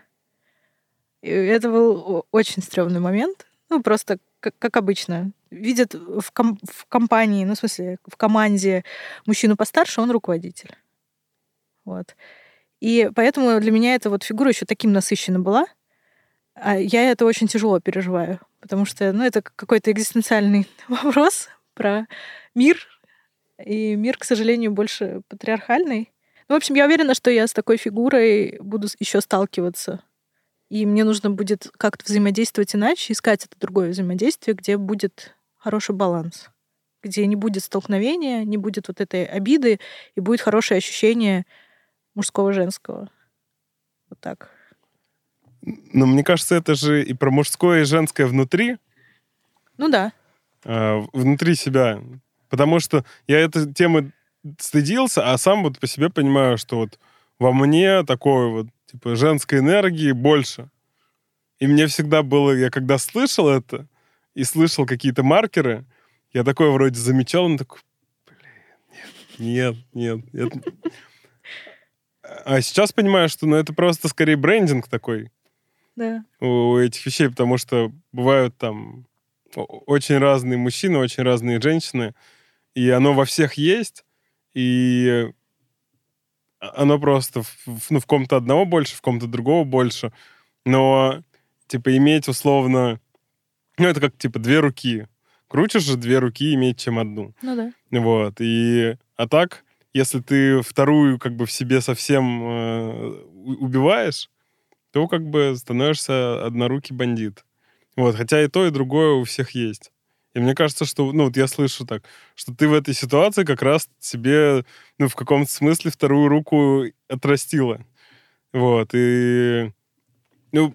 И это был очень стрёмный момент. Ну, просто как, как обычно. Видят в, ком- в компании, ну, в смысле, в команде мужчину постарше, он руководитель. Вот. И поэтому для меня эта вот фигура еще таким насыщена была. А я это очень тяжело переживаю, потому что, ну, это какой-то экзистенциальный вопрос про мир, и мир, к сожалению, больше патриархальный. Ну, в общем, я уверена, что я с такой фигурой буду еще сталкиваться. И мне нужно будет как-то взаимодействовать иначе, искать это другое взаимодействие, где будет хороший баланс, где не будет столкновения, не будет вот этой обиды, и будет хорошее ощущение мужского-женского. Вот так. Но мне кажется, это же и про мужское и женское внутри, Ну да. а, внутри себя. Потому что я этой темы стыдился, а сам вот по себе понимаю, что вот во мне такой вот, типа, женской энергии больше. И мне всегда было, я когда слышал это, и слышал какие-то маркеры, я такой вроде замечал, он такой, блин, нет, нет, нет. нет». А сейчас понимаю, что ну, это просто скорее брендинг такой Да. у этих вещей, потому что бывают там очень разные мужчины, очень разные женщины, и оно во всех есть, и оно просто в, ну, в ком-то одного больше, в ком-то другого больше, но типа иметь условно, ну это как типа две руки, круче же две руки иметь, чем одну. Ну да. Вот. И, а так, если ты вторую как бы в себе совсем э, убиваешь, то как бы становишься однорукий бандит. Вот. Хотя и то, и другое у всех есть. И мне кажется, что, ну, вот я слышу так, что ты в этой ситуации как раз себе, ну, в каком-то смысле вторую руку отрастила. Вот. И, ну,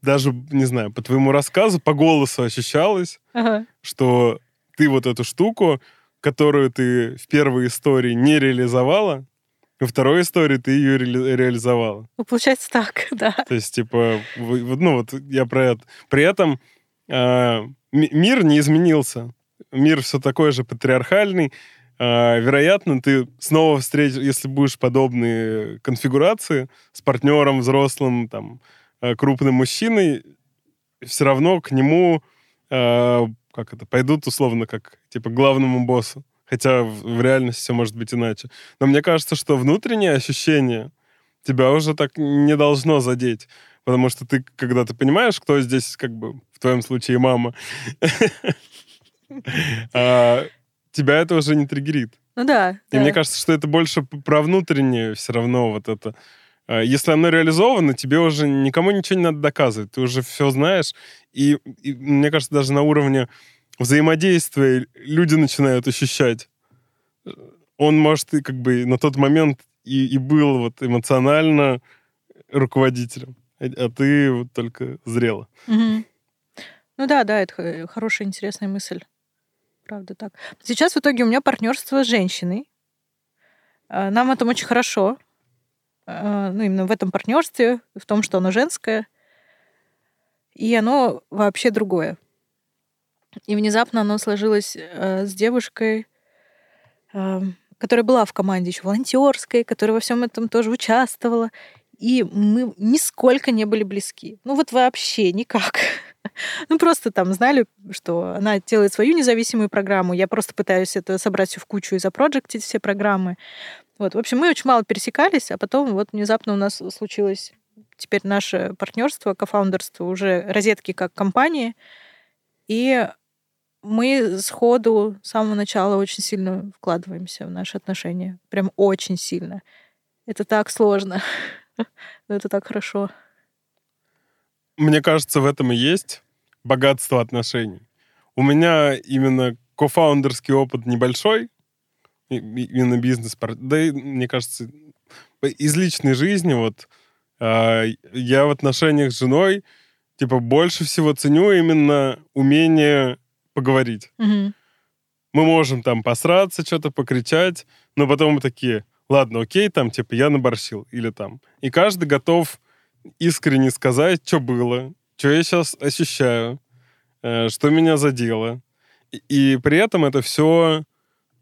даже, не знаю, по твоему рассказу, по голосу ощущалось, Ага. что ты вот эту штуку, которую ты в первой истории не реализовала, во второй истории ты ее реали- реализовала. Ну, получается так, да. То есть, типа, ну вот я про это. При этом ми- мир не изменился. Мир все такой же патриархальный. А, вероятно, ты снова встретишь, если будешь подобные конфигурации с партнером взрослым, там, а, крупным мужчиной, все равно к нему а, как это, пойдут условно как типа главному боссу. Хотя в, в реальности все может быть иначе. Но мне кажется, что внутреннее ощущение тебя уже так не должно задеть. Потому что ты, когда ты понимаешь, кто здесь, как бы, в твоем случае мама, а, тебя это уже не триггерит. Ну да. И мне кажется, что это больше про внутреннее все равно вот это. А, Если оно реализовано, тебе уже никому ничего не надо доказывать. Ты уже все знаешь. И, и мне кажется, даже на уровне взаимодействия люди начинают ощущать. Он, может, и как бы на тот момент и, и был вот эмоционально руководителем, а ты вот только зрела. Мгм. Ну да, да, это хорошая, интересная мысль. Правда так. Сейчас в итоге у меня партнерство с женщиной. А, Нам этом очень хорошо. А, Ну, именно в этом партнерстве, в том, что оно женское. И оно вообще другое. И внезапно оно сложилось э, с девушкой, э, которая была в команде еще волонтерской, которая во всем этом тоже участвовала. И мы нисколько не были близки. Ну вот вообще никак. Ну просто там знали, что она делает свою независимую программу. Я просто пытаюсь это собрать все в кучу и запроджектить все программы. Вот, в общем, мы очень мало пересекались, а потом вот внезапно у нас случилось теперь наше партнерство, кофаундерство, уже розетки как компании. И мы сходу с самого начала очень сильно вкладываемся в наши отношения. Прям очень сильно. Это так сложно. Но это так хорошо. Мне кажется, в этом и есть богатство отношений. У меня именно кофаундерский опыт небольшой, именно бизнес, да и, мне кажется, из личной жизни вот а, я в отношениях с женой типа больше всего ценю именно умение поговорить. Мгм. Мы можем там посраться, что-то покричать, но потом мы такие, ладно, окей, там, типа, я наборщил, или там. И каждый готов искренне сказать, что было, что я сейчас ощущаю, э, что меня задело. И, и при этом это все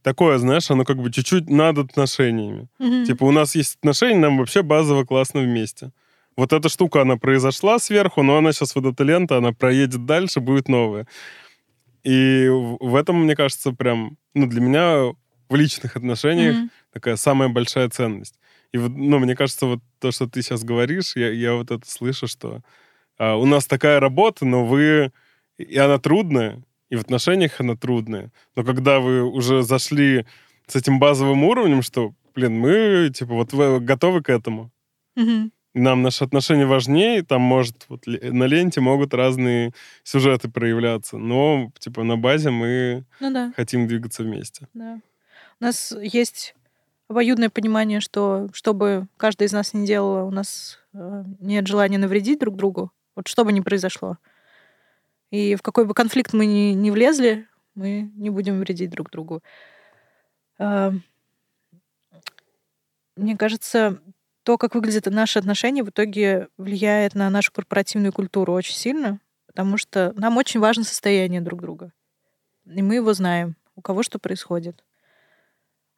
такое, знаешь, оно как бы чуть-чуть над отношениями. Мгм. Типа у нас есть отношения, нам вообще базово классно вместе. Вот эта штука, она произошла сверху, но она сейчас вот эта лента, она проедет дальше, будет новая. И в этом, мне кажется, прям, ну, для меня в личных отношениях Мгм. такая самая большая ценность. И вот, ну, мне кажется, вот то, что ты сейчас говоришь, я, я вот это слышу, что а, у нас такая работа, но вы... И она трудная, и в отношениях она трудная. Но когда вы уже зашли с этим базовым уровнем, что, блин, мы, типа, вот вы готовы к этому, Мгм. Нам наши отношения важнее, там, может, вот на ленте могут разные сюжеты проявляться, но, типа, на базе мы Ну да, хотим двигаться вместе. да. У нас есть обоюдное понимание, что что бы каждый из нас ни делал, у нас э, нет желания навредить друг другу, вот что бы ни произошло. И в какой бы конфликт мы ни, ни влезли, мы не будем вредить друг другу. А, Мне кажется, то, как выглядят наши отношения, в итоге влияет на нашу корпоративную культуру очень сильно, потому что нам очень важно состояние друг друга. И мы его знаем, у кого что происходит.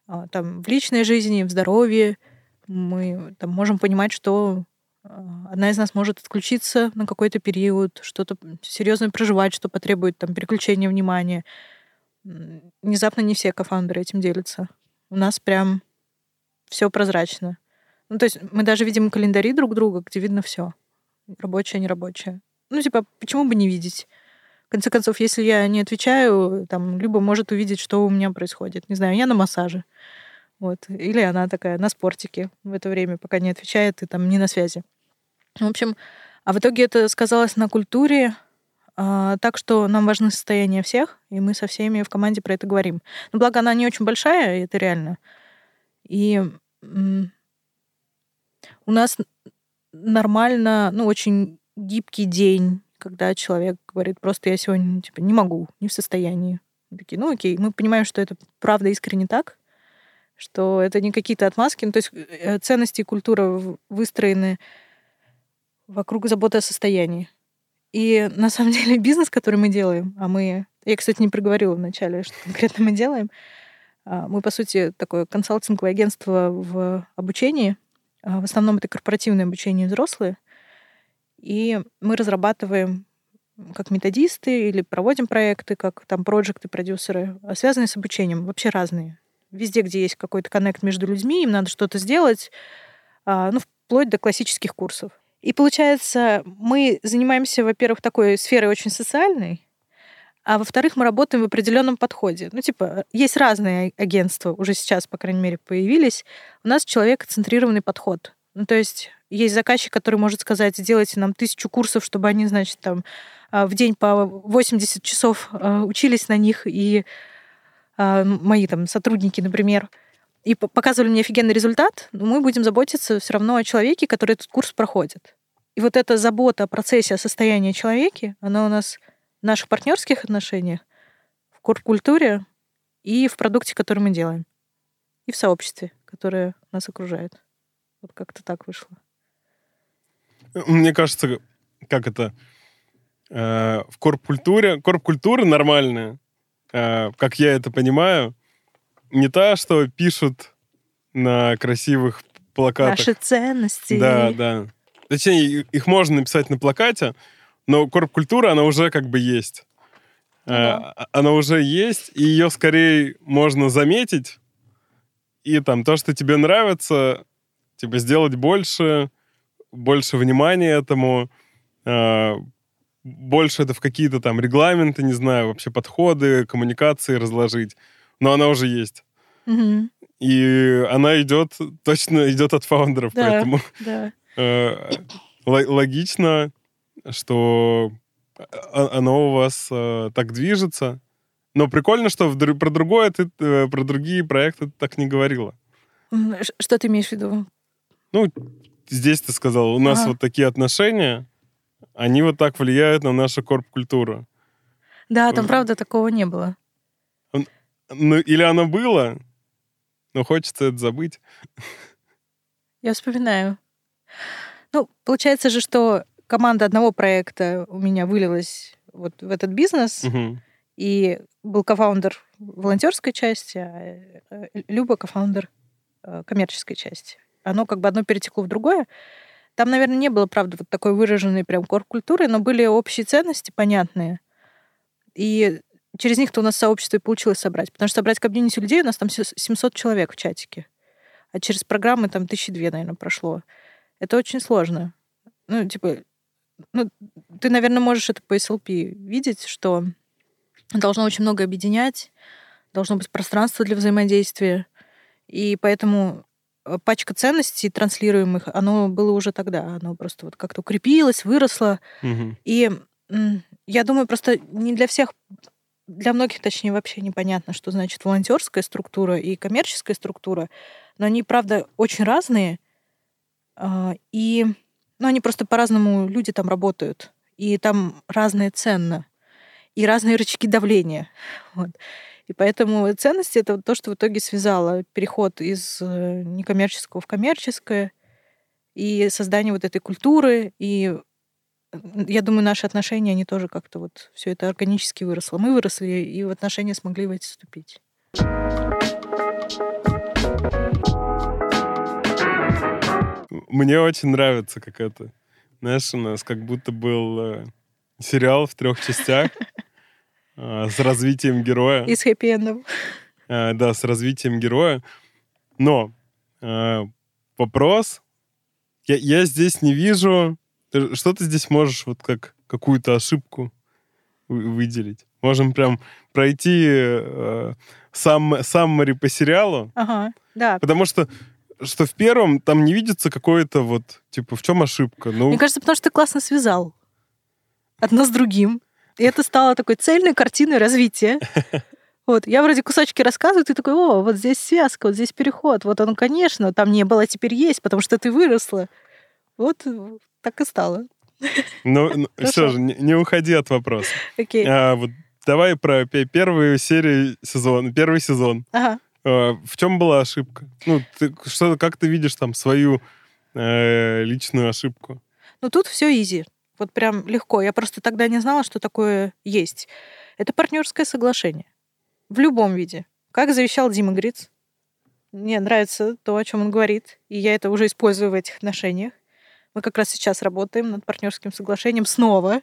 А, Там в личной жизни, в здоровье мы там, можем понимать, что а, одна из нас может отключиться на какой-то период, что-то серьезно проживать, что потребует там переключения внимания. Внезапно не все кофаундеры этим делятся. У нас прям все прозрачно. Ну, то есть мы даже видим календари друг друга, где видно все. Рабочее, нерабочее. Ну, типа, почему бы не видеть? В конце концов, если я не отвечаю, там, Люба может увидеть, что у меня происходит. Не знаю, я на массаже. Вот. Или она такая на спортике в это время, пока не отвечает и там не на связи. В общем, а в итоге это сказалось на культуре, а, так что нам важно состояние всех, и мы со всеми в команде про это говорим. Но благо она не очень большая, и это реально. И у нас нормально, ну, очень гибкий день, когда человек говорит, просто я сегодня типа, не могу, не в состоянии. Такие, ну окей, мы понимаем, что это правда искренне так, что это не какие-то отмазки. Ну, то есть э, ценности и культура выстроены вокруг заботы о состоянии. И на самом деле бизнес, который мы делаем, а мы... Я, кстати, не проговорила вначале, что конкретно мы делаем. А, Мы, по сути, такое консалтинговое агентство в обучении. А, В основном это корпоративное обучение взрослые. И мы разрабатываем как методисты или проводим проекты, как там проекты, продюсеры, а связанные с обучением, вообще разные. Везде, где есть какой-то коннект между людьми, им надо что-то сделать, а, ну, вплоть до классических курсов. И получается, мы занимаемся, во-первых, такой сферой очень социальной, а во-вторых, мы работаем в определенном подходе. Ну, типа, есть разные агентства, уже сейчас, по крайней мере, появились. У нас человек-центрированный подход. Ну, то есть есть заказчик, который может сказать, сделайте нам тысячу курсов, чтобы они, значит, там а, в день по 80 часов а, учились на них, и а, мои там сотрудники, например, и показывали мне офигенный результат, мы будем заботиться все равно о человеке, который этот курс проходит. И вот эта забота о процессе, о состоянии человека, она у нас наших партнерских отношениях, в корп-культуре и в продукте, который мы делаем, и в сообществе, которое нас окружает. Вот как-то так вышло. Мне кажется, как это... э, в корп-культуре... Корп-культура нормальная, э, как я это понимаю, не та, что пишут на красивых плакатах. Наши ценности. Да, да. Точнее, их можно написать на плакате, но корп-культура, она уже как бы есть. Э, да. а- Она уже есть, и ее скорее можно заметить, и там то, что тебе нравится, типа сделать больше, больше внимания этому, э, больше это в какие-то там регламенты, не знаю, вообще подходы, коммуникации разложить. Но она уже есть. Мгм. И она идет, точно идет от фаундеров, Да. поэтому Да. э, ло- логично, что о- оно у вас э, так движется. Но прикольно, что в про другое ты, э, про другие проекты ты так не говорила. Что ты имеешь в виду? Ну, здесь ты сказал, у нас Ага. вот такие отношения, они вот так влияют на нашу корп-культуру. Да, там правда такого не было. Ну, или оно было, но хочется это забыть. Я вспоминаю. Ну, получается же, что команда одного проекта у меня вылилась вот в этот бизнес, Мгм. и был кофаундер волонтерской части, а э, Люба кофаундер э, коммерческой части. Оно как бы одно перетекло в другое. Там, наверное, не было, правда, вот такой выраженной прям корп-культуры, но были общие ценности понятные. И через них-то у нас сообщество и получилось собрать. Потому что собрать комьюнити людей, у нас там сес- 700 человек в чатике. А через программы там тысячи две, наверное, прошло. Это очень сложно. Ну, типа, ну, ты, наверное, можешь это по SLP видеть, что должно очень много объединять, должно быть пространство для взаимодействия. И поэтому э, пачка ценностей транслируемых, оно было уже тогда. Оно просто вот как-то укрепилось, выросло. Мгм. И я думаю, просто не для всех, для многих, точнее, вообще непонятно, что значит волонтерская структура и коммерческая структура. Но они, правда, очень разные. А, И ну, они просто по-разному люди там работают. И там разные ценно. И разные рычаги давления. Вот. И поэтому ценности это то, что в итоге связало переход из э, некоммерческого в коммерческое и создание вот этой культуры. И э, я думаю, наши отношения, они тоже как-то вот все это органически выросло. Мы выросли и в отношения смогли в эти вступить. Мне очень нравится, как это. Знаешь, у нас как будто был э, сериал в трех частях э, с развитием героя. И с хэппи-эндом. Э, да, с развитием героя. Но э, вопрос, я, я здесь не вижу, что ты здесь можешь вот как какую-то ошибку вы- выделить? Можем прям пройти э, сам, саммари по сериалу, Ага, да. потому что что в первом там не видится какое-то вот, типа, в чем ошибка? Ну, Мне кажется, потому что ты классно связал одно с другим. И это стало такой цельной картиной развития. Вот, я вроде кусочки рассказываю, ты такой, о, вот здесь связка, вот здесь переход. Вот он, конечно, там не было, а теперь есть, потому что ты выросла. Вот так и стало. ну, ну, все же, не, не уходи от вопроса. Окей. А, вот давай про пе- первую серию сезона, первый сезон. Ага. А, В чем была ошибка? Ну, ты, что, как ты видишь там свою э, личную ошибку? Ну, тут все изи. Вот прям легко. Я просто тогда не знала, что такое есть. Это партнерское соглашение. В любом виде. Как завещал Дима Гриц. Мне нравится то, о чем он говорит. И я это уже использую в этих отношениях. Мы как раз сейчас работаем над партнерским соглашением снова.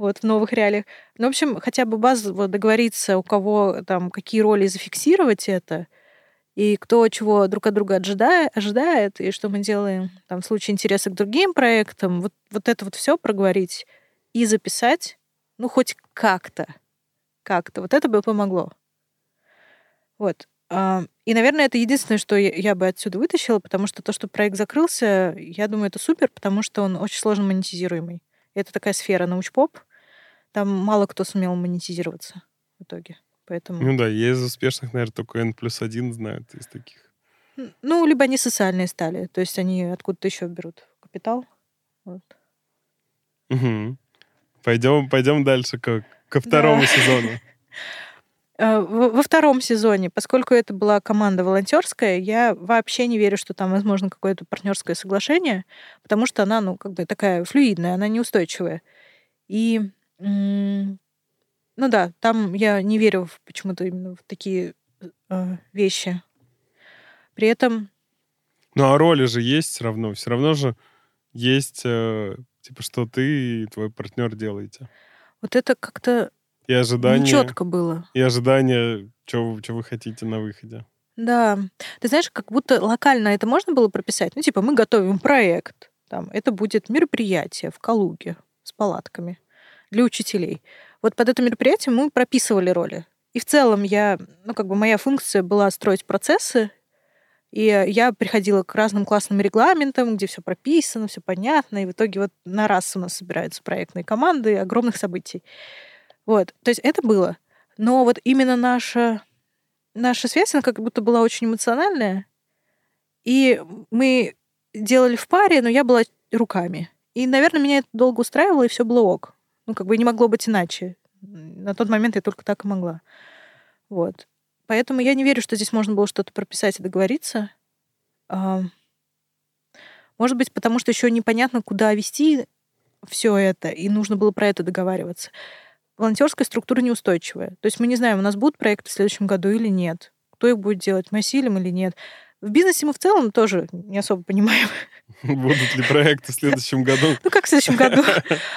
Вот, в новых реалиях. Ну, в общем, хотя бы базово договориться, у кого там какие роли зафиксировать это, и кто чего друг от друга ожидает, ожидает и что мы делаем там, в случае интереса к другим проектам. Вот, вот это вот все проговорить и записать, ну, хоть как-то. Как-то. Вот это бы помогло. Вот. А, И, наверное, это единственное, что я бы отсюда вытащила, потому что то, что проект закрылся, я думаю, это супер, потому что он очень сложно монетизируемый. Это такая сфера научпоп. Там мало кто сумел монетизироваться в итоге. Поэтому... Ну да, я из успешных, наверное, только N плюс один знают из таких. Ну, либо они социальные стали, то есть они откуда-то еще берут капитал. Вот. Мгм. Пойдем, пойдем дальше ко, ко второму Да. сезону. Э, Во втором сезоне, поскольку это была команда волонтерская, я вообще не верю, что там возможно какое-то партнерское соглашение, потому что она, ну, как бы такая флюидная, она неустойчивая. И, ну да, там я не верю в- почему-то именно в такие э, вещи. При этом Ну а роли же есть все равно. Все равно же есть, э, типа, что ты и твой партнер делаете. вот это как-то И ожидания, нечетко было. и ожидания, что вы хотите на выходе. Да. Ты знаешь, как будто локально это можно было прописать. Ну, типа, мы готовим проект. Там, это будет мероприятие в Калуге с палатками для учителей. Вот под это мероприятие мы прописывали роли. И в целом я, ну, как бы моя функция была строить процессы, и я приходила к разным классным регламентам, где все прописано, все понятно, и в итоге вот на раз у нас собираются проектные команды огромных событий. Вот, то есть это было. Но вот именно наша наша связь, она как будто была очень эмоциональная. И мы делали в паре, но я была руками. И, наверное, меня это долго устраивало, и все было ок. Ну, как бы не могло быть иначе. На тот момент я только так и могла. Вот. Поэтому я не верю, что здесь можно было что-то прописать и договориться. Может быть, потому что еще непонятно, куда вести все это, и нужно было про это договариваться волонтерская структура неустойчивая. То есть мы не знаем, у нас будут проекты в следующем году или нет. Кто их будет делать, мы осилим или нет. В бизнесе мы в целом тоже не особо понимаем. Будут ли проекты в следующем году? Ну, как в следующем году?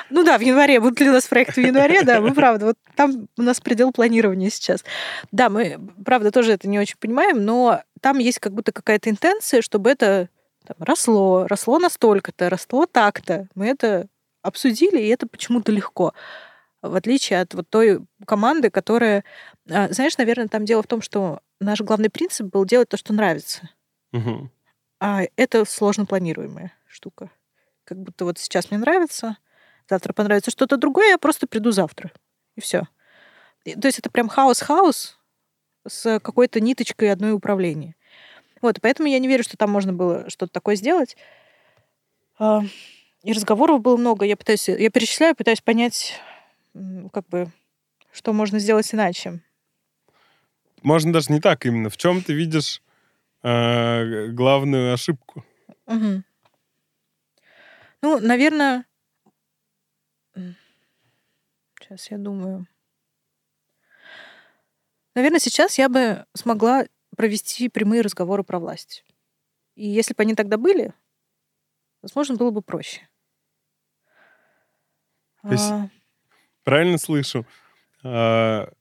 Ну да, в январе. Будут ли у нас проекты в январе? Да, мы правда. Вот там у нас предел планирования сейчас. Да, мы, правда, тоже это не очень понимаем, но там есть как будто какая-то интенция, чтобы это там, росло, росло настолько-то, росло так-то. Мы это обсудили, и это почему-то легко. В отличие от вот той команды, которая... а, Знаешь, наверное, там дело в том, что наш главный принцип был делать то, что нравится. Мгм. А это сложно планируемая штука. Как будто вот сейчас мне нравится, завтра понравится что-то другое, я просто приду завтра. И все. То есть это прям хаос-хаос с какой-то ниточкой одной управления. Вот, поэтому я не верю, что там можно было что-то такое сделать. А, И разговоров было много. Я пытаюсь, я перечисляю, пытаюсь понять, как бы, что можно сделать иначе. Можно даже не так именно. В чем ты видишь э, главную ошибку? Мгм. Ну, наверное... Сейчас я думаю. Наверное, сейчас я бы смогла провести прямые разговоры про власть. И если бы они тогда были, возможно, было бы проще. То есть А, Правильно слышу? А,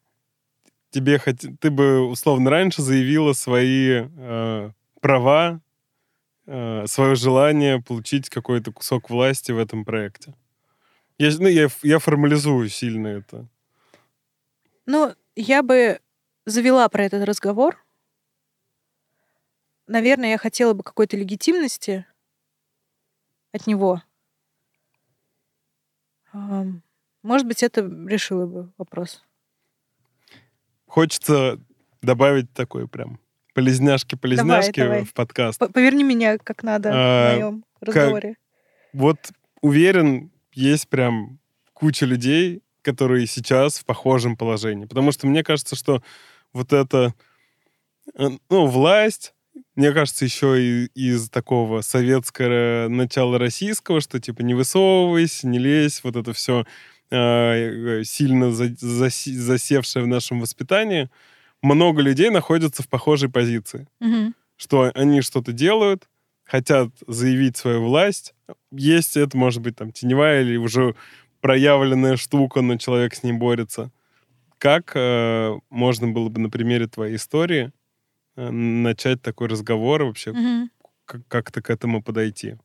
тебе хот... ты бы условно раньше заявила свои э, права, э, свое желание получить какой-то кусок власти в этом проекте. Я, ну, я, я формализую сильно это. Ну, я бы завела про этот разговор. Наверное, я хотела бы какой-то легитимности от него. Может быть, это решило бы вопрос. Хочется добавить такой прям полезняшки-полезняшки давай. в подкаст. П- Поверни меня как надо А, в моем разговоре. Вот уверен, есть прям куча людей, которые сейчас в похожем положении. Потому что мне кажется, что вот это, э, ну, власть, мне кажется, еще и из такого советского начала российского, что типа не высовывайся, не лезь, вот это все сильно за- заси- засевшее в нашем воспитании, много людей находятся в похожей позиции Мгм. что они что-то делают, хотят заявить свою власть. Есть это, может быть, там теневая или уже проявленная штука, но человек с ней борется. Как э, можно было бы на примере твоей истории э, начать такой разговор вообще, как- как-то к этому подойти?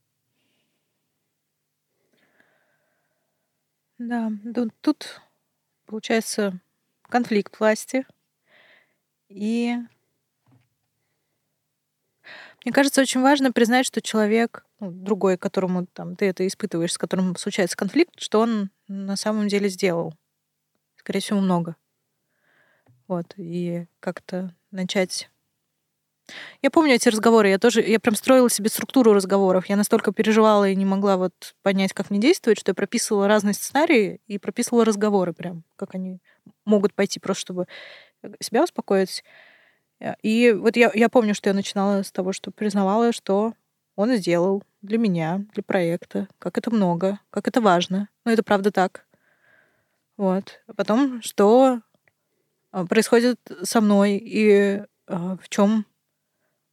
Да, тут получается конфликт власти. И мне кажется, очень важно признать, что человек, ну, другой, которому там, ты это испытываешь, с которым случается конфликт, что он на самом деле сделал. Скорее всего, много. Вот. И как-то начать... Я помню эти разговоры, я тоже, я прям строила себе структуру разговоров. Я настолько переживала и не могла вот понять, как мне действовать, что я прописывала разные сценарии и прописывала разговоры прям, как они могут пойти, просто чтобы себя успокоить. Э, И вот я, я помню, что я начинала с того, что признавала, что он сделал для меня, для проекта, как это много, как это важно. Ну, это правда так. Вот. А потом, что а, происходит со мной и в чем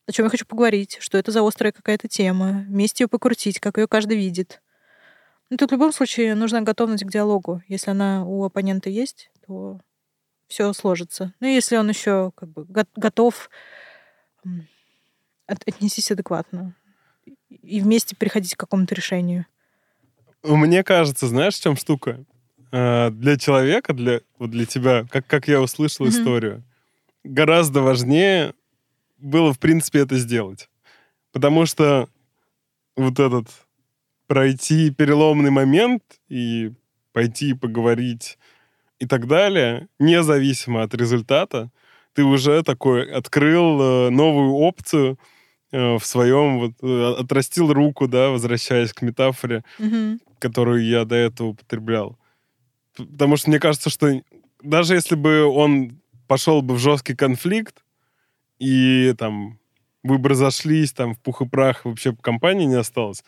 о чем я хочу поговорить, что это за острая какая-то тема, вместе ее покрутить, как ее каждый видит. Ну, тут в любом случае нужна готовность к диалогу. Если она у оппонента есть, то все сложится. Ну, и если он еще как бы го- готов, м, от- отнесись адекватно и вместе приходить к какому-то решению. Мне кажется, знаешь, в чем штука? Э, Для человека, для, вот для тебя, как, как я услышал историю, гораздо важнее было, в принципе, это сделать. Потому что вот этот пройти переломный момент и пойти поговорить и так далее, независимо от результата, ты уже такой открыл э, новую опцию э, в своем, вот, э, отрастил руку, да, возвращаясь к метафоре, Мгм. которую я до этого употреблял. Потому что мне кажется, что даже если бы он пошел бы в жесткий конфликт, и там вы бы разошлись, там в пух и прах вообще компании не осталось,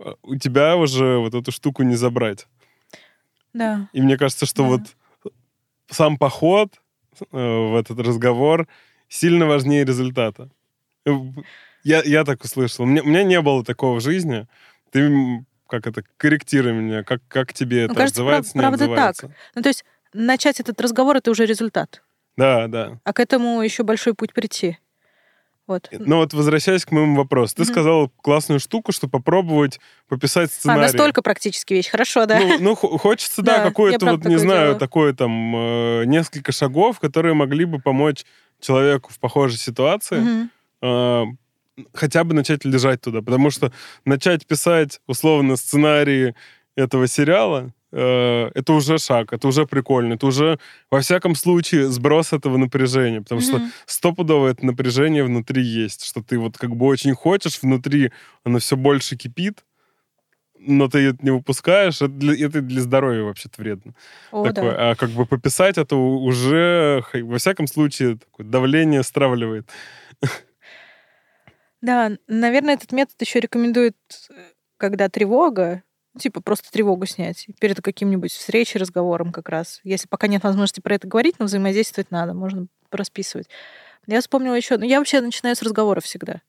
э, у тебя уже вот эту штуку не забрать. Да. И мне кажется, что Да. вот сам поход э, в этот разговор сильно важнее результата. Э, Я, я так услышал. У меня, у меня не было такого в жизни. Ты как это, корректируй меня, как, как тебе это Ну, кажется, отзывается, прав- правда не отзывается? Ну, то есть начать этот разговор — это уже результат. Да, да. А к этому еще большой путь прийти. Вот. Ну вот возвращаясь к моему вопросу. Ты Мгм. сказала классную штуку, что попробовать пописать А, сценарий. настолько практически вещь. Хорошо, да. Ну, ну, хо- хочется, да, Да, какое-то, вот, не знаю, делаю. такое там э, несколько шагов, которые могли бы помочь человеку в похожей ситуации Мгм. э, хотя бы начать лежать туда. Потому что начать писать, условно, сценарии этого сериала, э, это уже шаг, это уже прикольно, это уже, во всяком случае, сброс этого напряжения. Потому что Мгм. стопудово это напряжение внутри есть, что ты вот как бы очень хочешь, внутри оно все больше кипит, но ты это не выпускаешь, это для, это для здоровья вообще-то вредно. О, Такое. да. А как бы пописать это уже, во всяком случае, такое давление стравливает. Да, наверное, этот метод еще рекомендует, когда тревога, типа просто тревогу снять перед каким-нибудь встречей, разговором как раз. Если пока нет возможности про это говорить, но взаимодействовать надо, можно расписывать. Я вспомнила еще, ну, я вообще начинаю с разговора всегда.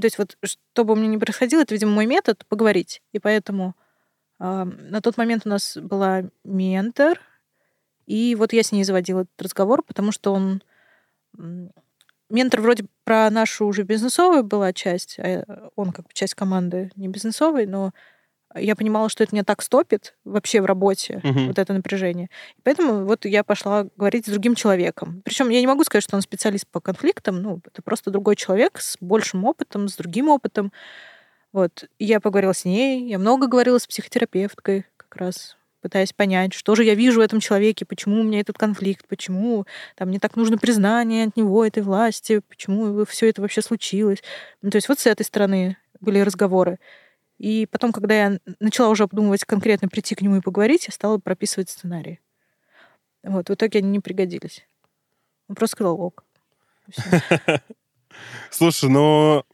То есть вот что бы у меня ни происходило, это, видимо, мой метод поговорить. И поэтому а, на тот момент у нас была ментор, и вот я с ней заводила этот разговор, потому что он... Ментор вроде про нашу уже бизнесовую была часть, а он как бы часть команды не бизнесовой, но я понимала, что это меня так стопит вообще в работе, Мгм. вот это напряжение. Поэтому вот я пошла говорить с другим человеком. Причем я не могу сказать, что он специалист по конфликтам, ну, это просто другой человек с большим опытом, с другим опытом. Вот. И я поговорила с ней, я много говорила с психотерапевткой как раз, пытаясь понять, что же я вижу в этом человеке, почему у меня этот конфликт, почему там мне так нужно признание от него, этой власти, почему все это вообще случилось. Ну, то есть вот с этой стороны были разговоры. И потом, когда я начала уже обдумывать конкретно прийти к нему и поговорить, я стала прописывать сценарий. Вот, в итоге они не пригодились. Он просто сказал ок. Слушай, но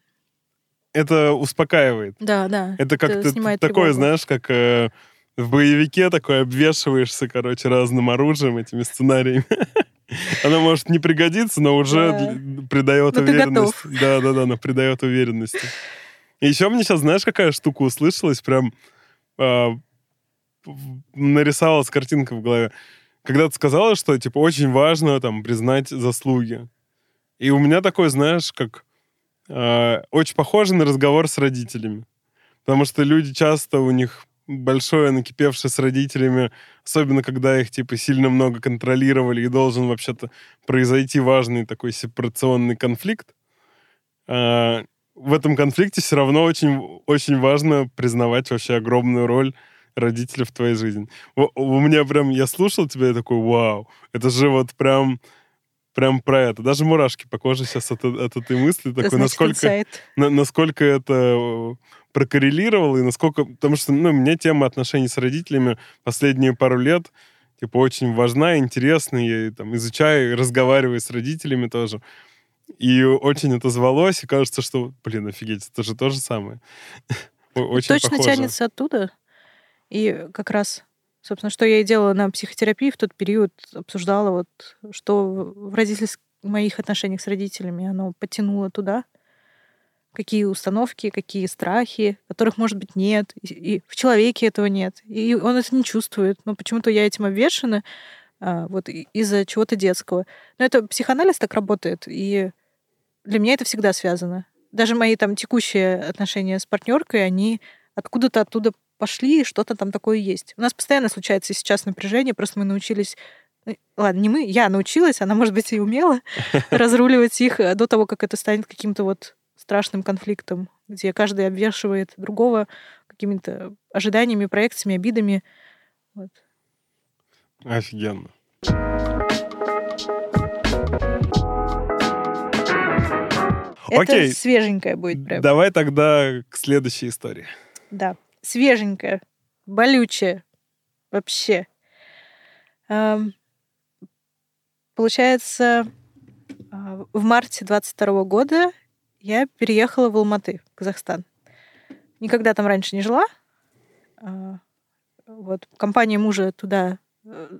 это успокаивает. Да, да. Это как-то такое, тревогу. знаешь, как э, в боевике такой обвешиваешься, короче, разным оружием, этими сценариями. Оно может не пригодиться, но уже Да. придает Но уверенность. Да, да, да, но придает уверенности. И еще мне сейчас, знаешь, какая штука услышалась, прям в- нарисовалась картинка в голове. Когда ты сказала, что, типа, очень важно, там, признать заслуги. И у меня такой, знаешь, как а, очень похоже на разговор с родителями. Потому что люди часто, у них большое накипевшее с родителями, особенно когда их, типа, сильно много контролировали, и должен вообще-то произойти важный такой сепарационный конфликт. А, в этом конфликте все равно очень, очень важно признавать вообще огромную роль родителей в твоей жизни. У, у меня прям, я слушал тебя и такой, вау, это же вот прям, прям про это. Даже мурашки по коже сейчас от, от этой мысли. Такой, значит насколько, на- насколько это э, прокоррелировало и насколько... Потому что, ну, мне тема отношений с родителями последние пару лет типа очень важна, интересна. Я там изучаю, разговариваю с родителями тоже. И очень это звалось, и кажется, что, блин, офигеть, это же то же самое. Очень Точно похоже. тянется оттуда. И как раз, собственно, что я и делала на психотерапии в тот период, обсуждала вот, что в родительских моих отношениях с родителями оно подтянуло туда, какие установки, какие страхи, которых, может быть, нет, и, и в человеке этого нет, и он это не чувствует, но почему-то я этим обвешана, а, вот из-за чего-то детского. Но это психоанализ так работает, и для меня это всегда связано. Даже мои там текущие отношения с партнеркой, они откуда-то оттуда пошли, и что-то там такое есть. У нас постоянно случается сейчас напряжение, просто мы научились ну, Ладно, не мы, я научилась, она, может быть, и умела разруливать их э, до того, как это станет каким-то вот страшным конфликтом, где каждый обвешивает другого какими-то ожиданиями, проекциями, обидами. Вот. Офигенно. Окей. Это свеженькое будет прям. Давай тогда к следующей истории. Да, свеженькая, болючая, вообще. Ам, Получается, а, в марте 22 года я переехала в Алматы, Казахстан. Никогда там раньше не жила. А, Вот компания мужа туда э,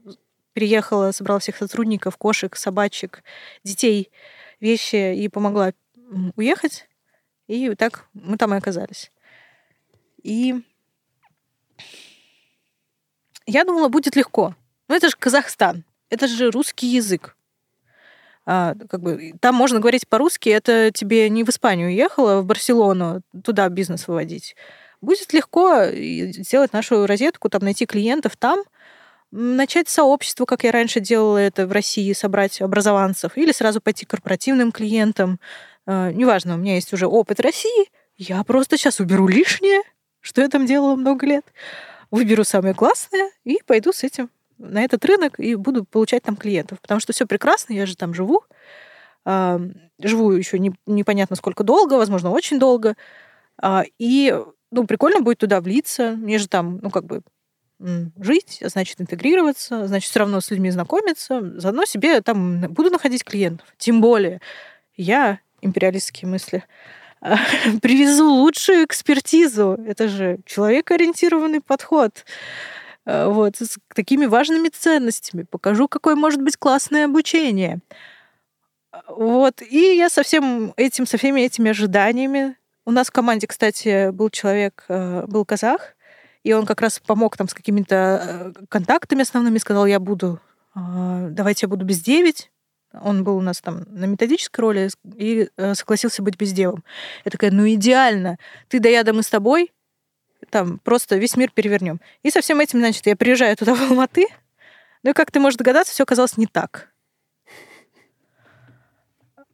переехала, собрала всех сотрудников, кошек, собачек, детей, вещи и помогла уехать. И так мы там и оказались. И я думала, будет легко. Но это же Казахстан. Это же русский язык. А, как бы, там можно говорить по-русски, это тебе не в Испанию ехала, в Барселону, туда бизнес выводить. Будет легко сделать нашу розетку, там найти клиентов там, начать сообщество, как я раньше делала это в России, собрать образованцев, или сразу пойти к корпоративным клиентам. А, неважно, у меня есть уже опыт России, я просто сейчас уберу лишнее, что я там делала много лет, выберу самое классное и пойду с этим на этот рынок и буду получать там клиентов. Потому что все прекрасно, я же там живу. Э, живу еще не, непонятно сколько долго, возможно, очень долго. Э, и ну, прикольно будет туда влиться. Мне же там, ну, как бы жить, значит, интегрироваться, значит, все равно с людьми знакомиться, заодно себе там буду находить клиентов. Тем более я, империалистские мысли, привезу лучшую экспертизу. Это же человекоориентированный подход. Э, вот, с такими важными ценностями. Покажу, какое может быть классное обучение. Вот, и я со всем этим, со всеми этими ожиданиями. У нас в команде, кстати, был человек, э, был казах, и он как раз помог там с какими-то э, контактами основными, сказал, я буду, давайте я буду без 9. Он был у нас там на методической роли и согласился быть бездевом. Я такая, ну идеально. Ты да я да мы с тобой, там просто весь мир перевернем. И со всем этим, значит, я приезжаю туда, в Алматы, ну и, как ты можешь догадаться, все оказалось не так.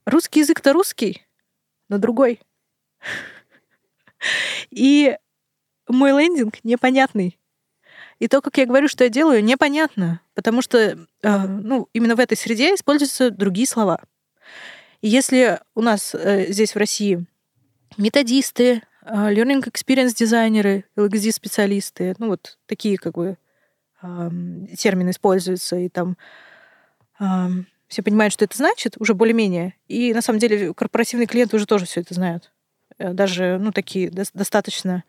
Русский язык-то русский, но другой. И мой лендинг непонятный. И то, как я говорю, что я делаю, непонятно, потому что э, ну, именно в этой среде используются другие слова. И если у нас э, здесь в России методисты, а, learning experience дизайнеры, LXD специалисты, ну вот такие как бы термины используются, и там все понимают, что это значит, уже более-менее. И на самом деле корпоративные клиенты уже тоже все это знают. Э, даже, ну, такие достаточно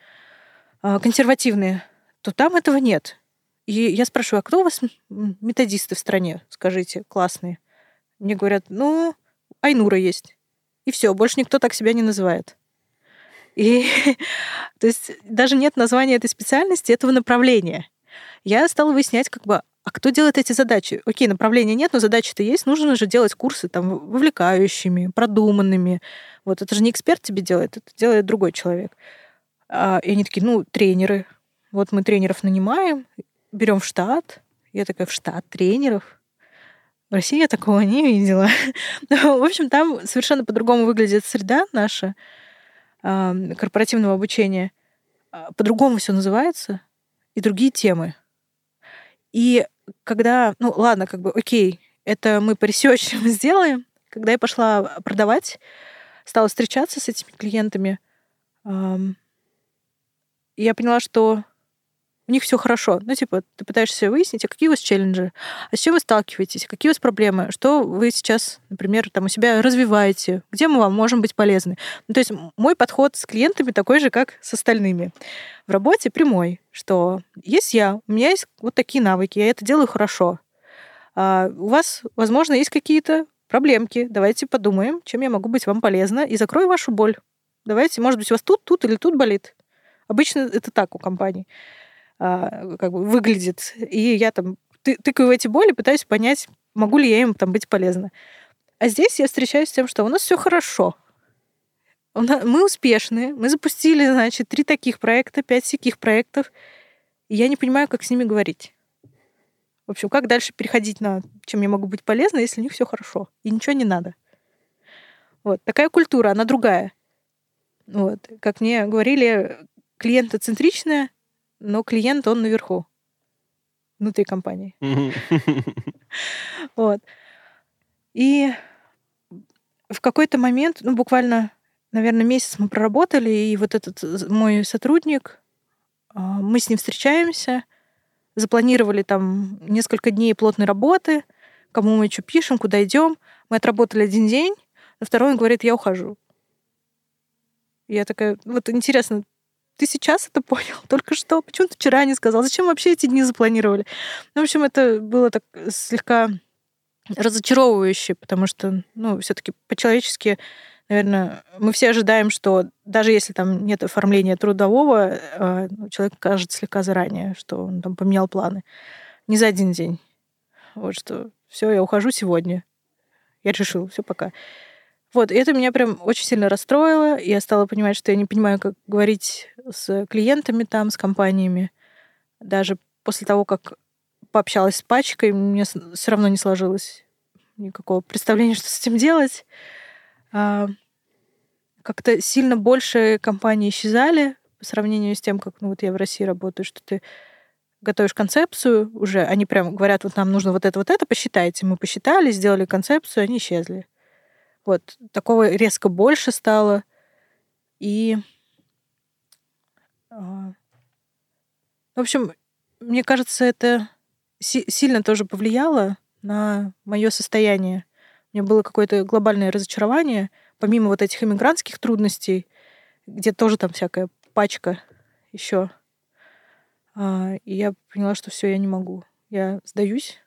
консервативные, то там этого нет. И я спрашиваю, а кто у вас методисты в стране, скажите, классные? Мне говорят, ну, Айнура есть. И все, больше никто так себя не называет. И то есть даже нет названия этой специальности, этого направления. Я стала выяснять, как бы, а кто делает эти задачи? Окей, направления нет, но задачи-то есть. Нужно же делать курсы там вовлекающими, продуманными. Вот это же не эксперт тебе делает, это делает другой человек. А, и они такие, ну, тренеры. Вот мы тренеров нанимаем, берем в штат. Я такая, в штат тренеров? В России я такого не видела. в общем, там совершенно по-другому выглядит среда наша корпоративного обучения, а, по-другому все называется, и другие темы. И когда, ну ладно, как бы, окей, это мы по ресерчам сделаем. Когда я пошла продавать, стала встречаться с этими клиентами, я поняла, что у них все хорошо. Ну, типа, ты пытаешься выяснить, а какие у вас челленджи, а с чем вы сталкиваетесь, какие у вас проблемы, что вы сейчас, например, там у себя развиваете, где мы вам можем быть полезны. Ну, то есть мой подход с клиентами такой же, как с остальными. В работе прямой, что есть я, у меня есть вот такие навыки, я это делаю хорошо. А у вас, возможно, есть какие-то проблемки. Давайте подумаем, чем я могу быть вам полезна, и закрою вашу боль. Давайте, может быть, у вас тут, тут или тут болит. Обычно это так у компаний. А, как бы выглядит. И я там ты, тыкаю в эти боли, пытаюсь понять, могу ли я им там быть полезна. А здесь я встречаюсь с тем, что у нас все хорошо. Мы успешны, мы запустили, значит, три таких проекта, пять таких проектов. И я не понимаю, как с ними говорить. В общем, как дальше переходить на чем я могу быть полезна, если у них все хорошо и ничего не надо. Вот такая культура, она другая. Вот, как мне говорили, клиентоцентричная, но клиент, он наверху, внутри компании. Вот. И в какой-то момент, ну, буквально, наверное, месяц мы проработали, и вот этот мой сотрудник, а, мы с ним встречаемся, запланировали там несколько дней плотной работы, кому мы что пишем, куда идем. Мы отработали один день, на второй он говорит, я ухожу. Я такая, вот интересно, ты сейчас это понял, только что, почему ты вчера не сказал, зачем вообще эти дни запланировали? Ну, в общем, это было так слегка разочаровывающе, потому что, ну, все-таки по-человечески, наверное, мы все ожидаем, что даже если там нет оформления трудового, а, ну, человек кажется слегка заранее, что он там поменял планы. Не за один день. Вот что все, я ухожу сегодня. Я решила, все, пока. Вот, и это меня прям очень сильно расстроило. Я стала понимать, что я не понимаю, как говорить с клиентами там, с компаниями. Даже после того, как пообщалась с пачкой, мне все равно не сложилось никакого представления, что с этим делать. А, как-то сильно больше компаний исчезали по сравнению с тем, как ну, вот я в России работаю, что ты готовишь концепцию уже, они прям говорят, вот нам нужно вот это, вот это, посчитайте. Мы посчитали, сделали концепцию, они исчезли. Вот, такого резко больше стало. И... А, в общем, мне кажется, это си- сильно тоже повлияло на мое состояние. У меня было какое-то глобальное разочарование, помимо вот этих иммигрантских трудностей, где тоже там всякая пачка еще. А, и я поняла, что все, я не могу. Я сдаюсь,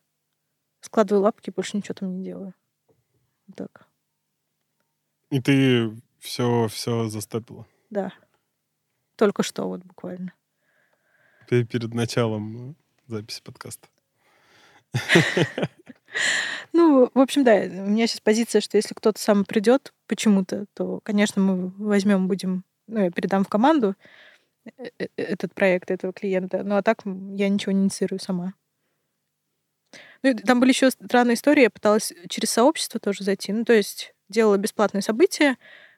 складываю лапки, больше ничего там не делаю. Так. И ты все, все застопила? Да. Только что вот буквально. Перед началом записи подкаста. Ну, в общем, да, у меня сейчас позиция, что если кто-то сам придет почему-то, то, конечно, мы возьмем, будем, ну, я передам в команду э, э, этот проект этого клиента. Ну, а так я ничего не инициирую сама. Ну, там были еще странные истории. Я пыталась через сообщество тоже зайти. Ну, то есть делала бесплатные события,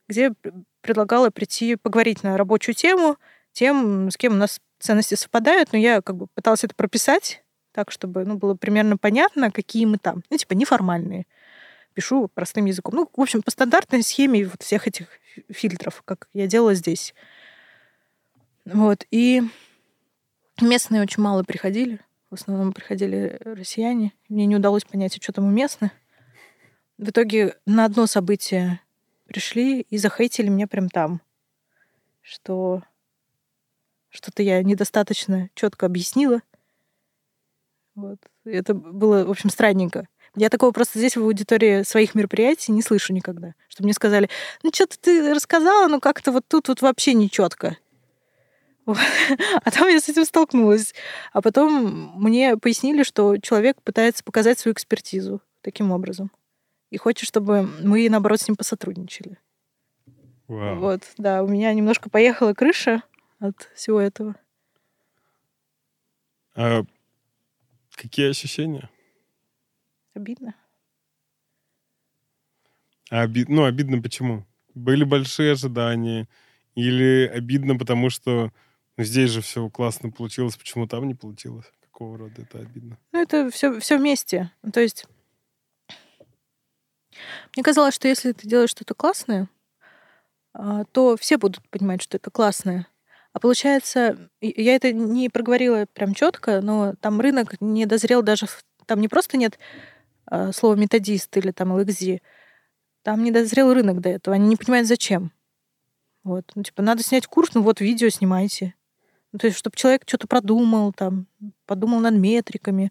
где предлагала прийти поговорить на рабочую тему, тем, с кем у нас ценности совпадают, но я как бы пыталась это прописать так, чтобы ну, было примерно понятно, какие мы там. Ну, типа неформальные. Пишу простым языком. Ну, в общем, по стандартной схеме вот всех этих фильтров, как я делала здесь. Вот. И местные очень мало приходили. В основном приходили россияне. Мне не удалось понять, а что там у местных. В итоге на одно событие пришли и захейтили меня прям там, что что-то я недостаточно четко объяснила, вот. Это было, в общем, странненько. Я такого просто здесь в аудитории своих мероприятий не слышу никогда. Чтобы мне сказали, ну что-то ты рассказала, но как-то вот тут вот вообще нечетко. А там я с этим столкнулась. А потом мне пояснили, что человек пытается показать свою экспертизу таким образом. И хочет, чтобы мы, наоборот, с ним посотрудничали. Вау. Вот, да, у меня немножко поехала крыша от всего этого. А Какие ощущения? Обидно. А оби... Ну, обидно почему? Были большие ожидания? Или обидно, потому что ну, здесь же все классно получилось, почему там не получилось? Какого рода это обидно? Ну, это все, все вместе. Ну, то есть мне казалось, что если ты делаешь что-то классное, а, то все будут понимать, что это классное. А получается, я это не проговорила прям четко, но там рынок не дозрел даже... Там не просто нет э, слова методист или там LXD, там не дозрел рынок до этого. Они не понимают, зачем. Вот. Ну, типа, надо снять курс, ну вот видео снимайте. Ну, то есть, чтобы человек что-то продумал, там, подумал над метриками.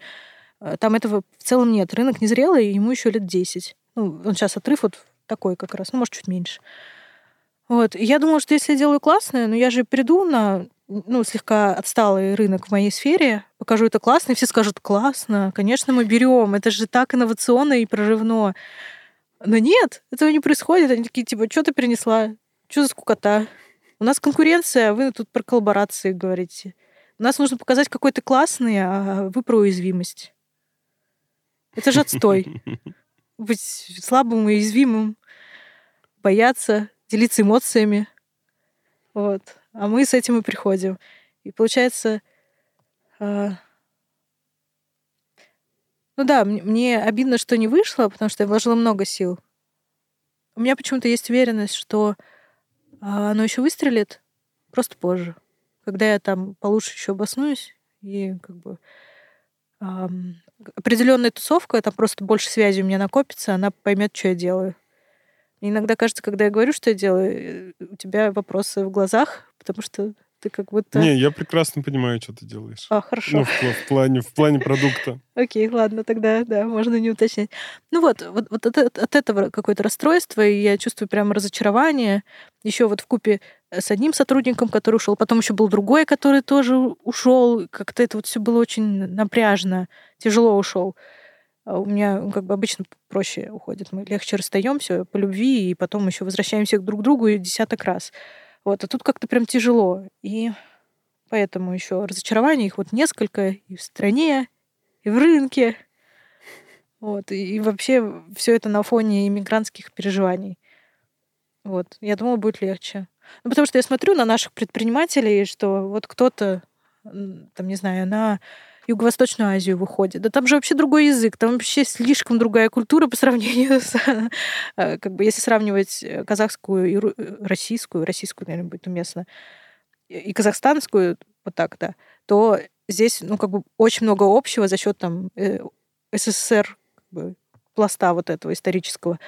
А, там этого в целом нет. Рынок не зрелый, ему еще лет 10. Ну, он сейчас отрыв вот такой как раз, ну, может, чуть меньше. Вот. Я думала, что если я делаю классное, но я же приду на ну, слегка отсталый рынок в моей сфере, покажу это классно, и все скажут, классно, конечно, мы берем, это же так инновационно и прорывно. Но нет, этого не происходит. Они такие, типа, что ты принесла? Что за скукота? У нас конкуренция, а вы тут про коллаборации говорите. У нас нужно показать, какой ты классный, а вы про уязвимость. Это же отстой. Быть слабым и уязвимым, бояться, делиться эмоциями. Вот. А мы с этим и приходим. И получается... Э, ну да, мне обидно, что не вышло, потому что я вложила много сил. У меня почему-то есть уверенность, что э, оно еще выстрелит просто позже. Когда я там получше еще обоснуюсь и как бы определенная тусовка, там просто больше связи у меня накопится, она поймет, что я делаю. Иногда кажется, когда я говорю, что я делаю, э, у тебя вопросы в глазах, потому что ты как будто... Не, я прекрасно понимаю, что ты делаешь. А, хорошо. Ну, в, в плане, в плане продукта. Окей, ладно, тогда, да, можно не уточнять. Ну вот, вот, вот от, от этого какое-то расстройство, и я чувствую прям разочарование. Еще вот в купе с одним сотрудником, который ушел, потом еще был другой, который тоже ушел. Как-то это вот все было очень напряжно, тяжело ушел. А у меня ну, как бы обычно проще уходит. Мы легче расстаемся по любви, и потом еще возвращаемся друг к другу и десяток раз. Вот, а тут как-то прям тяжело. И поэтому еще разочарований их вот несколько и в стране, и в рынке. Вот, и, вообще все это на фоне иммигрантских переживаний. Вот, я думала, будет легче. Ну, потому что я смотрю на наших предпринимателей, что вот кто-то, там, не знаю, на Юго-Восточную Азию выходит. Да там же вообще другой язык, там вообще слишком другая культура по сравнению с... Э, как бы если сравнивать э, казахскую и э, российскую, российскую, наверное, будет уместно, и казахстанскую, вот так, да, то здесь, ну, как бы очень много общего за счет там СССР, как бы, пласта вот этого исторического.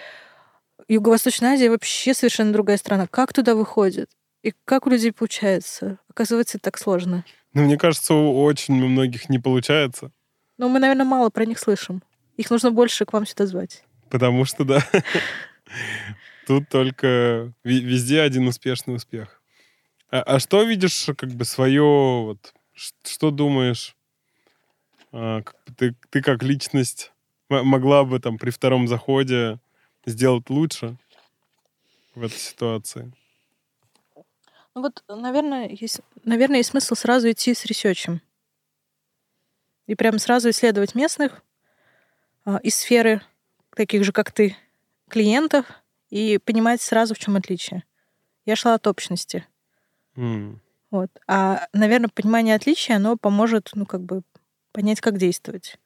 Юго-Восточная Азия вообще совершенно другая страна. Как туда выходит? И как у людей получается? Оказывается, так сложно. Ну, мне кажется, у очень многих не получается. Ну, мы, наверное, мало про них слышим. Их нужно больше к вам сюда звать. Потому что, да, тут только везде один успешный успех. А, а что видишь, как бы, свое, вот, что думаешь, а, ты, ты как личность могла бы там при втором заходе сделать лучше в этой ситуации? Ну вот, наверное, есть, наверное, есть смысл сразу идти с ресечем. И прям сразу исследовать местных э, из сферы, таких же, как ты, клиентов, и понимать сразу, в чем отличие. Я шла от общности. Mm. Вот. А, наверное, понимание отличия, оно поможет, ну, как бы понять, как действовать.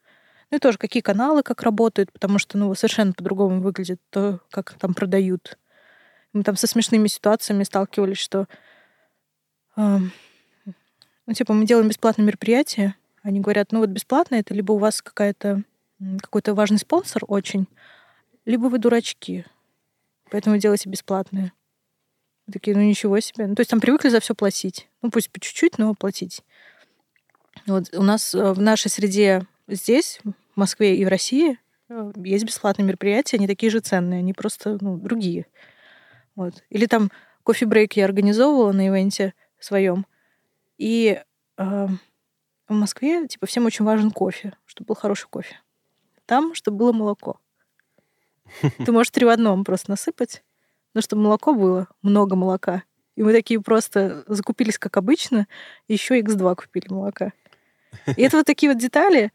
Ну и тоже, какие каналы как работают, потому что, ну, совершенно по-другому выглядит то, как там продают. Мы там со смешными ситуациями сталкивались, что ну, типа, мы делаем бесплатное мероприятие, они говорят, ну вот бесплатно это либо у вас какая-то какой-то важный спонсор очень, либо вы дурачки, поэтому делайте бесплатное. Мы такие, ну ничего себе. Ну, то есть там привыкли за все платить. Ну, пусть по чуть-чуть, но платить. Вот у нас э, в нашей среде здесь, в Москве и в России, э, есть бесплатные мероприятия, они такие же ценные, они просто ну, другие. Вот. Или там кофе-брейк я организовывала на ивенте — своем. И э, в Москве, типа, всем очень важен кофе, чтобы был хороший кофе. Там, чтобы было молоко. Ты можешь три в одном просто насыпать, но чтобы молоко было, много молока. И мы такие просто закупились, как обычно, еще x2 купили молока. И это вот такие вот детали,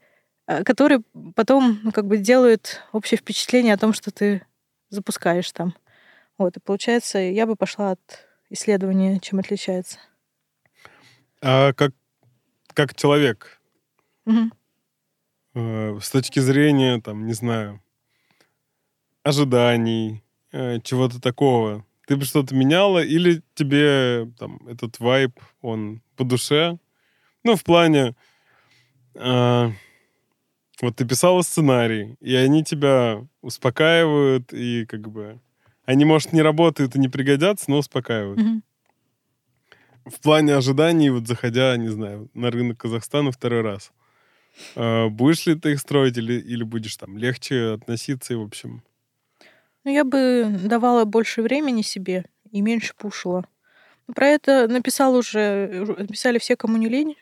э, которые потом, ну, как бы делают общее впечатление о том, что ты запускаешь там. Вот, и получается, я бы пошла от исследования, чем отличается. А как, как человек, угу. э, с точки зрения, там, не знаю, ожиданий, э, чего-то такого, ты бы что-то меняла или тебе там этот вайб, он по душе? Ну, в плане, э, вот ты писала сценарий, и они тебя успокаивают, и как бы они, может, не работают и не пригодятся, но успокаивают. Угу в плане ожиданий, вот заходя, не знаю, на рынок Казахстана второй раз, э, будешь ли ты их строить или, или будешь там легче относиться и, в общем? Ну, я бы давала больше времени себе и меньше пушила. Про это написал уже, написали все, кому не лень.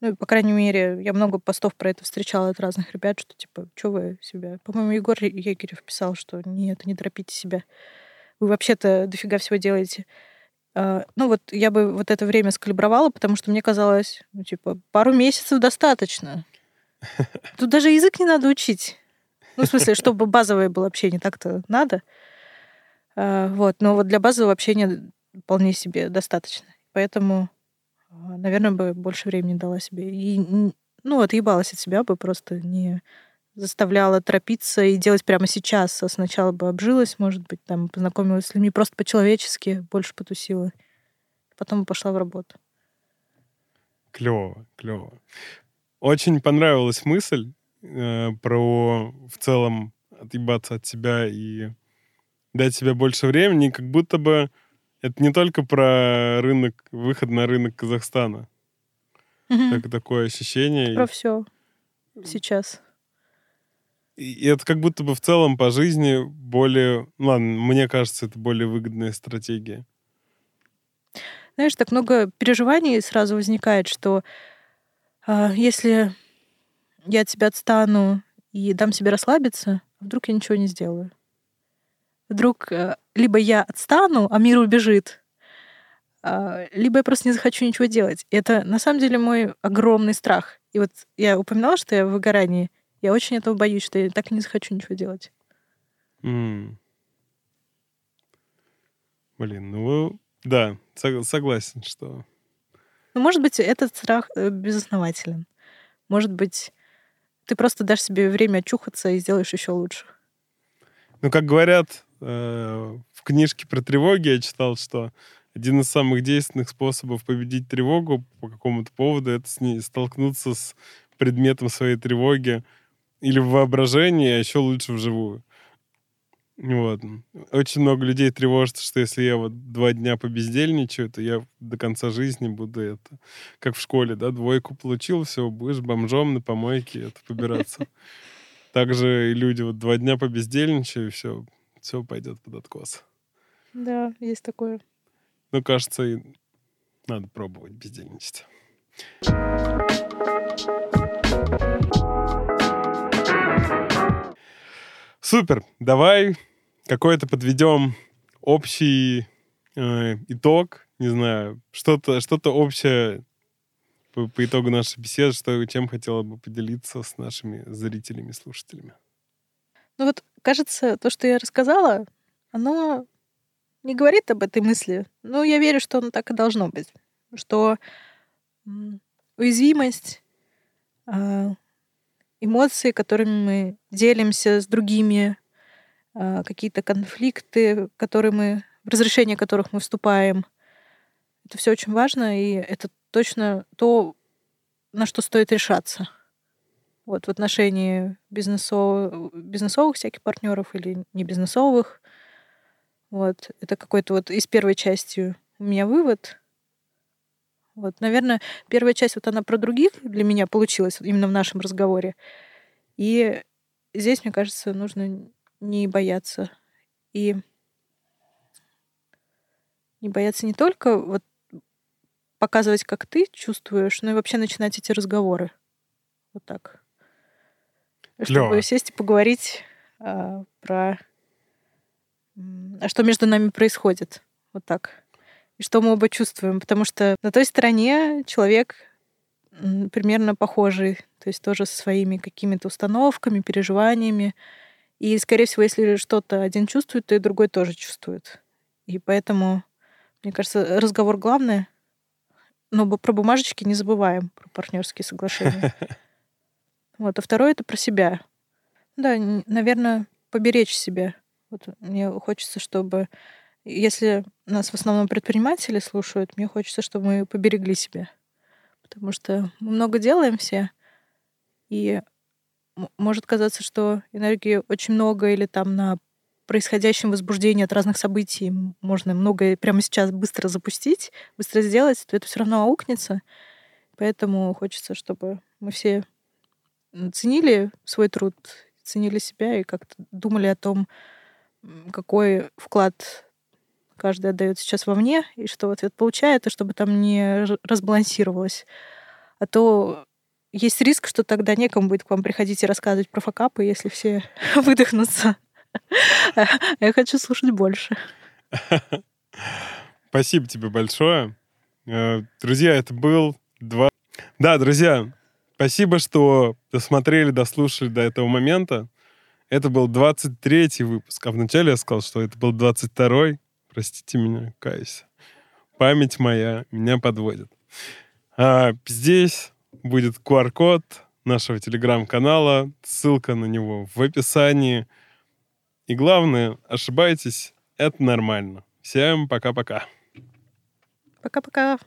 Ну, по крайней мере, я много постов про это встречала от разных ребят, что типа, что вы себя... По-моему, Егор Егерев писал, что нет, не торопите себя. Вы вообще-то дофига всего делаете. А, ну вот я бы вот это время скалибровала, потому что мне казалось, ну типа, пару месяцев достаточно. Тут даже язык не надо учить. Ну, в смысле, чтобы базовое было общение, так-то надо. А, вот, но вот для базового общения вполне себе достаточно. Поэтому, а, наверное, бы больше времени дала себе. И, ну, отъебалась от себя бы просто не заставляла торопиться и делать прямо сейчас. А сначала бы обжилась, может быть, там познакомилась с людьми просто по-человечески, больше потусила. Потом пошла в работу. Клево, клево. Очень понравилась мысль э, про в целом отъебаться от себя и дать себе больше времени, как будто бы это не только про рынок, выход на рынок Казахстана. Угу. Так, такое ощущение. Про все сейчас. И это как будто бы в целом по жизни более... Ну ладно, мне кажется, это более выгодная стратегия. Знаешь, так много переживаний сразу возникает, что э, если я от тебя отстану и дам себе расслабиться, вдруг я ничего не сделаю. Вдруг э, либо я отстану, а мир убежит, а, либо я просто не захочу ничего делать. И это на самом деле мой огромный страх. И вот я упоминала, что я в выгорании. Я очень этого боюсь, что я так и не захочу ничего делать. М. Блин, ну да, сог- согласен, что Ну, может быть, этот страх э, безоснователен. Может быть, ты просто дашь себе время очухаться и сделаешь еще лучше. Ну, как говорят э, в книжке про тревоги, я читал, что один из самых действенных способов победить тревогу по какому-то поводу это с ней столкнуться с предметом своей тревоги или в воображении, а еще лучше вживую. Вот. Очень много людей тревожится, что если я вот два дня побездельничаю, то я до конца жизни буду это... Как в школе, да, двойку получил, все, будешь бомжом на помойке это побираться. Также и люди вот два дня побездельничаю, и все, все пойдет под откос. Да, есть такое. Ну, кажется, и надо пробовать бездельничать. Супер. Давай какой-то подведем общий э, итог. Не знаю, что-то что общее по, по итогу нашей беседы, что, чем хотела бы поделиться с нашими зрителями, слушателями. Ну вот, кажется, то, что я рассказала, оно не говорит об этой мысли. Но я верю, что оно так и должно быть. Что уязвимость, а, эмоции, которыми мы делимся с другими, а, какие-то конфликты, которые мы, в разрешение которых мы вступаем, это все очень важно, и это точно то, на что стоит решаться. Вот в отношении бизнесов, бизнесовых всяких партнеров или не бизнесовых. Вот. Это какой-то вот из первой части у меня вывод. Вот, наверное, первая часть вот она про других для меня получилась именно в нашем разговоре. И здесь, мне кажется, нужно не бояться. И не бояться не только вот показывать, как ты чувствуешь, но и вообще начинать эти разговоры. Вот так. Чтобы Клёво. сесть и поговорить а, про... А что между нами происходит. Вот так. И что мы оба чувствуем. Потому что на той стороне человек примерно похожий. То есть тоже со своими какими-то установками, переживаниями. И, скорее всего, если что-то один чувствует, то и другой тоже чувствует. И поэтому, мне кажется, разговор главное. Но про бумажечки не забываем, про партнерские соглашения. Вот, а второе это про себя. Да, наверное, поберечь себя. Вот мне хочется, чтобы, если нас в основном предприниматели слушают, мне хочется, чтобы мы поберегли себя. Потому что мы много делаем все, и может казаться, что энергии очень много или там на происходящем возбуждении от разных событий можно многое прямо сейчас быстро запустить, быстро сделать, то это все равно аукнется. Поэтому хочется, чтобы мы все ценили свой труд, ценили себя и как-то думали о том, какой вклад каждый отдает сейчас вовне, и что ответ получает, и чтобы там не разбалансировалось. А то есть риск, что тогда некому будет к вам приходить и рассказывать про факапы, если все выдохнутся. Я хочу слушать больше. Спасибо тебе большое. Э, Друзья, это был два... Да, друзья, спасибо, что досмотрели, дослушали до этого момента. Это был 23-й выпуск. А вначале я сказал, что это был 22-й. Простите меня, каюсь. Память моя меня подводит. А, здесь будет QR-код нашего телеграм-канала. Ссылка на него в описании. И главное, ошибайтесь, это нормально. Всем пока-пока. Пока-пока.